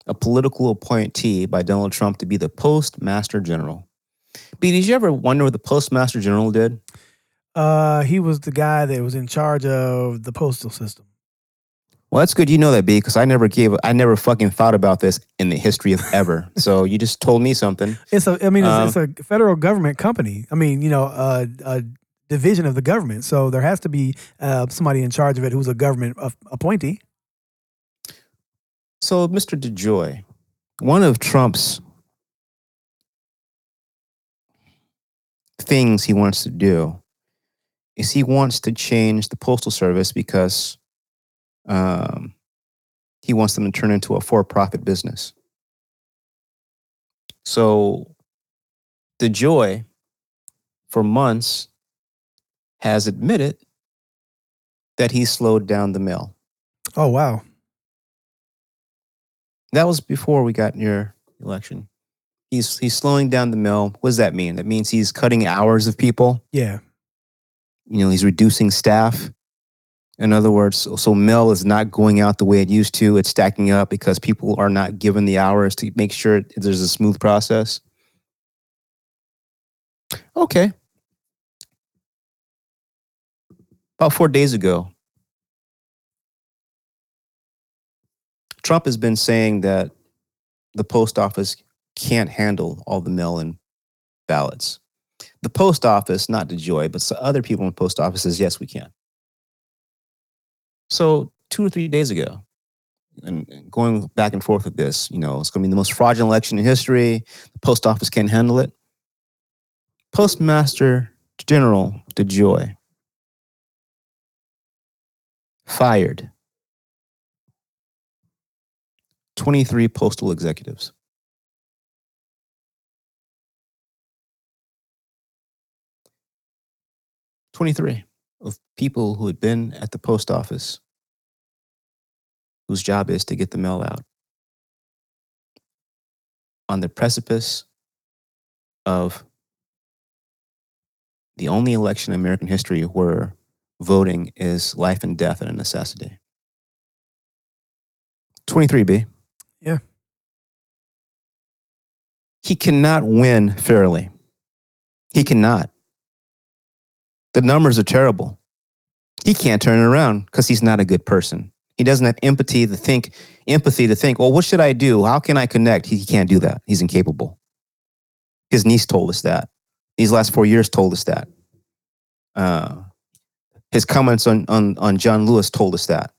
a political appointee by Donald Trump to be the postmaster general. B, did you ever wonder what the postmaster general did? Uh, he was the guy that was in charge of the postal system. Well, that's good you know that, B, because I never gave, I never fucking thought about this in the history of ever. <laughs> so you just told me something. It's a, I mean, Um, it's, it's a federal government company. I mean, you know, uh, a division of the government. So there has to be uh, somebody in charge of it who's a government appointee. So, Mr. DeJoy, one of Trump's things he wants to do is he wants to change the postal service because um, he wants them to turn into a for-profit business. So, DeJoy, for months, has admitted that he slowed down the mill. Oh wow. That was before we got your election. He's he's slowing down the mill. What does that mean? That means he's cutting hours of people. Yeah. You know, he's reducing staff. In other words, so, so mail is not going out the way it used to. It's stacking up because people are not given the hours to make sure there's a smooth process. Okay. About four days ago, Trump has been saying that the post office can't handle all the mail in ballots. The post office, not DeJoy, but other people in the post office says, yes, we can. So two or three days ago, and and going back and forth with this, you know, it's going to be the most fraudulent election in history. The post office can't handle it. Postmaster General DeJoy fired 23 postal executives. Twenty-three of people who had been at the post office, whose job is to get the mail out, on the precipice of the only election in American history where voting is life and death and a necessity. 23B. Yeah. He cannot win fairly. He cannot. The numbers are terrible. He can't turn it around because he's not a good person. He doesn't have empathy to think, empathy to think, well, what should I do? How can I connect? He, he can't do that. He's incapable. His niece told us that. These last four years told us that. Uh, his comments on, on, on John Lewis told us that.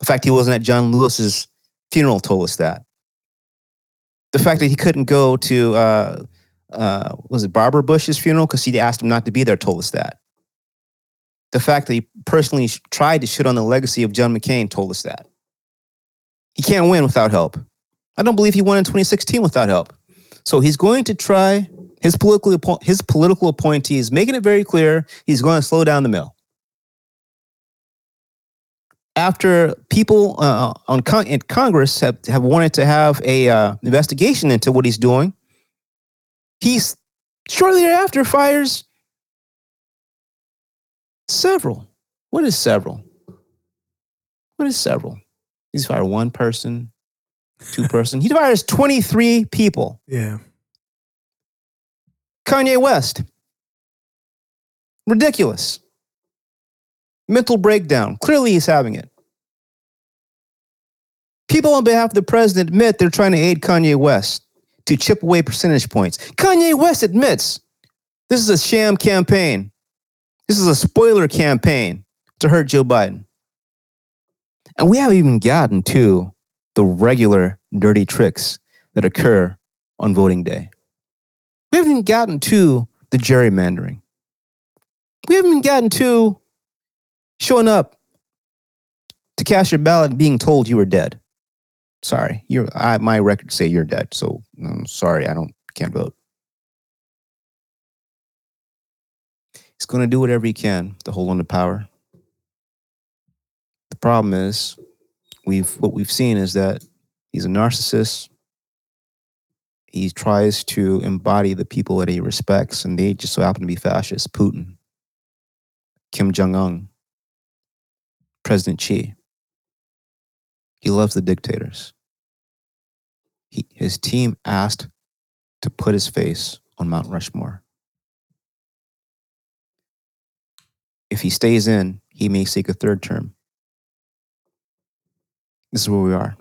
The fact he wasn't at John Lewis's funeral told us that. The fact that he couldn't go to, uh, uh, was it Barbara Bush's funeral because he asked him not to be there told us that. The fact that he personally tried to shit on the legacy of John McCain told us that. He can't win without help. I don't believe he won in 2016 without help. So he's going to try his political his political appointees, making it very clear he's going to slow down the mill. After people uh, on con- in Congress have, have wanted to have a uh, investigation into what he's doing, he's shortly thereafter fires several. What is several? What is several? He's fired one person, two person. He fires 23 people. Yeah. Kanye West. Ridiculous. Mental breakdown. Clearly, he's having it. People on behalf of the president admit they're trying to aid Kanye West to chip away percentage points. Kanye West admits this is a sham campaign. This is a spoiler campaign to hurt Joe Biden. And we haven't even gotten to the regular dirty tricks that occur on voting day. We haven't even gotten to the gerrymandering. We haven't even gotten to showing up to cast your ballot and being told you were dead. Sorry, you're, I, my records say you're dead. So I'm sorry, I don't can't vote. He's going to do whatever he can to hold on to power. The problem is, we've what we've seen is that he's a narcissist. He tries to embody the people that he respects, and they just so happen to be fascists. Putin, Kim Jong Un, President Xi. He loves the dictators. He, his team asked to put his face on Mount Rushmore. If he stays in, he may seek a third term. This is where we are.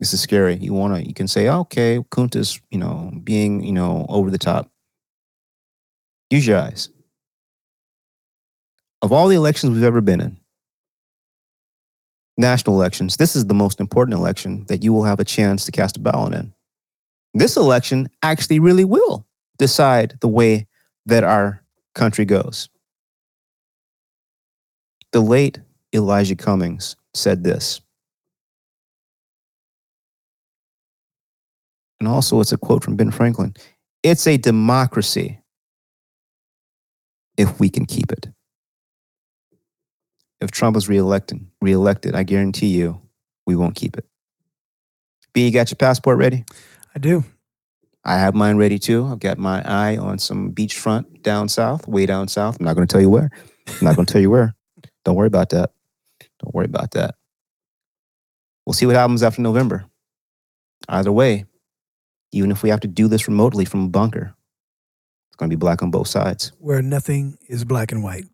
This is scary. You want to, you can say, oh, okay, Kunta's, you know, being, you know, over the top. Use your eyes. Of all the elections we've ever been in, national elections, this is the most important election that you will have a chance to cast a ballot in. This election actually really will decide the way that our country goes. The late Elijah Cummings said this. And also, it's a quote from Ben Franklin it's a democracy if we can keep it. If Trump is reelected, reelected, I guarantee you we won't keep it. B, you got your passport ready? I do. I have mine ready too. I've got my eye on some beachfront down south, way down south. I'm not going to tell you where. I'm not going to tell you where. Don't worry about that. Don't worry about that. We'll see what happens after November. Either way, even if we have to do this remotely from a bunker, it's going to be black on both sides. Where nothing is black and white.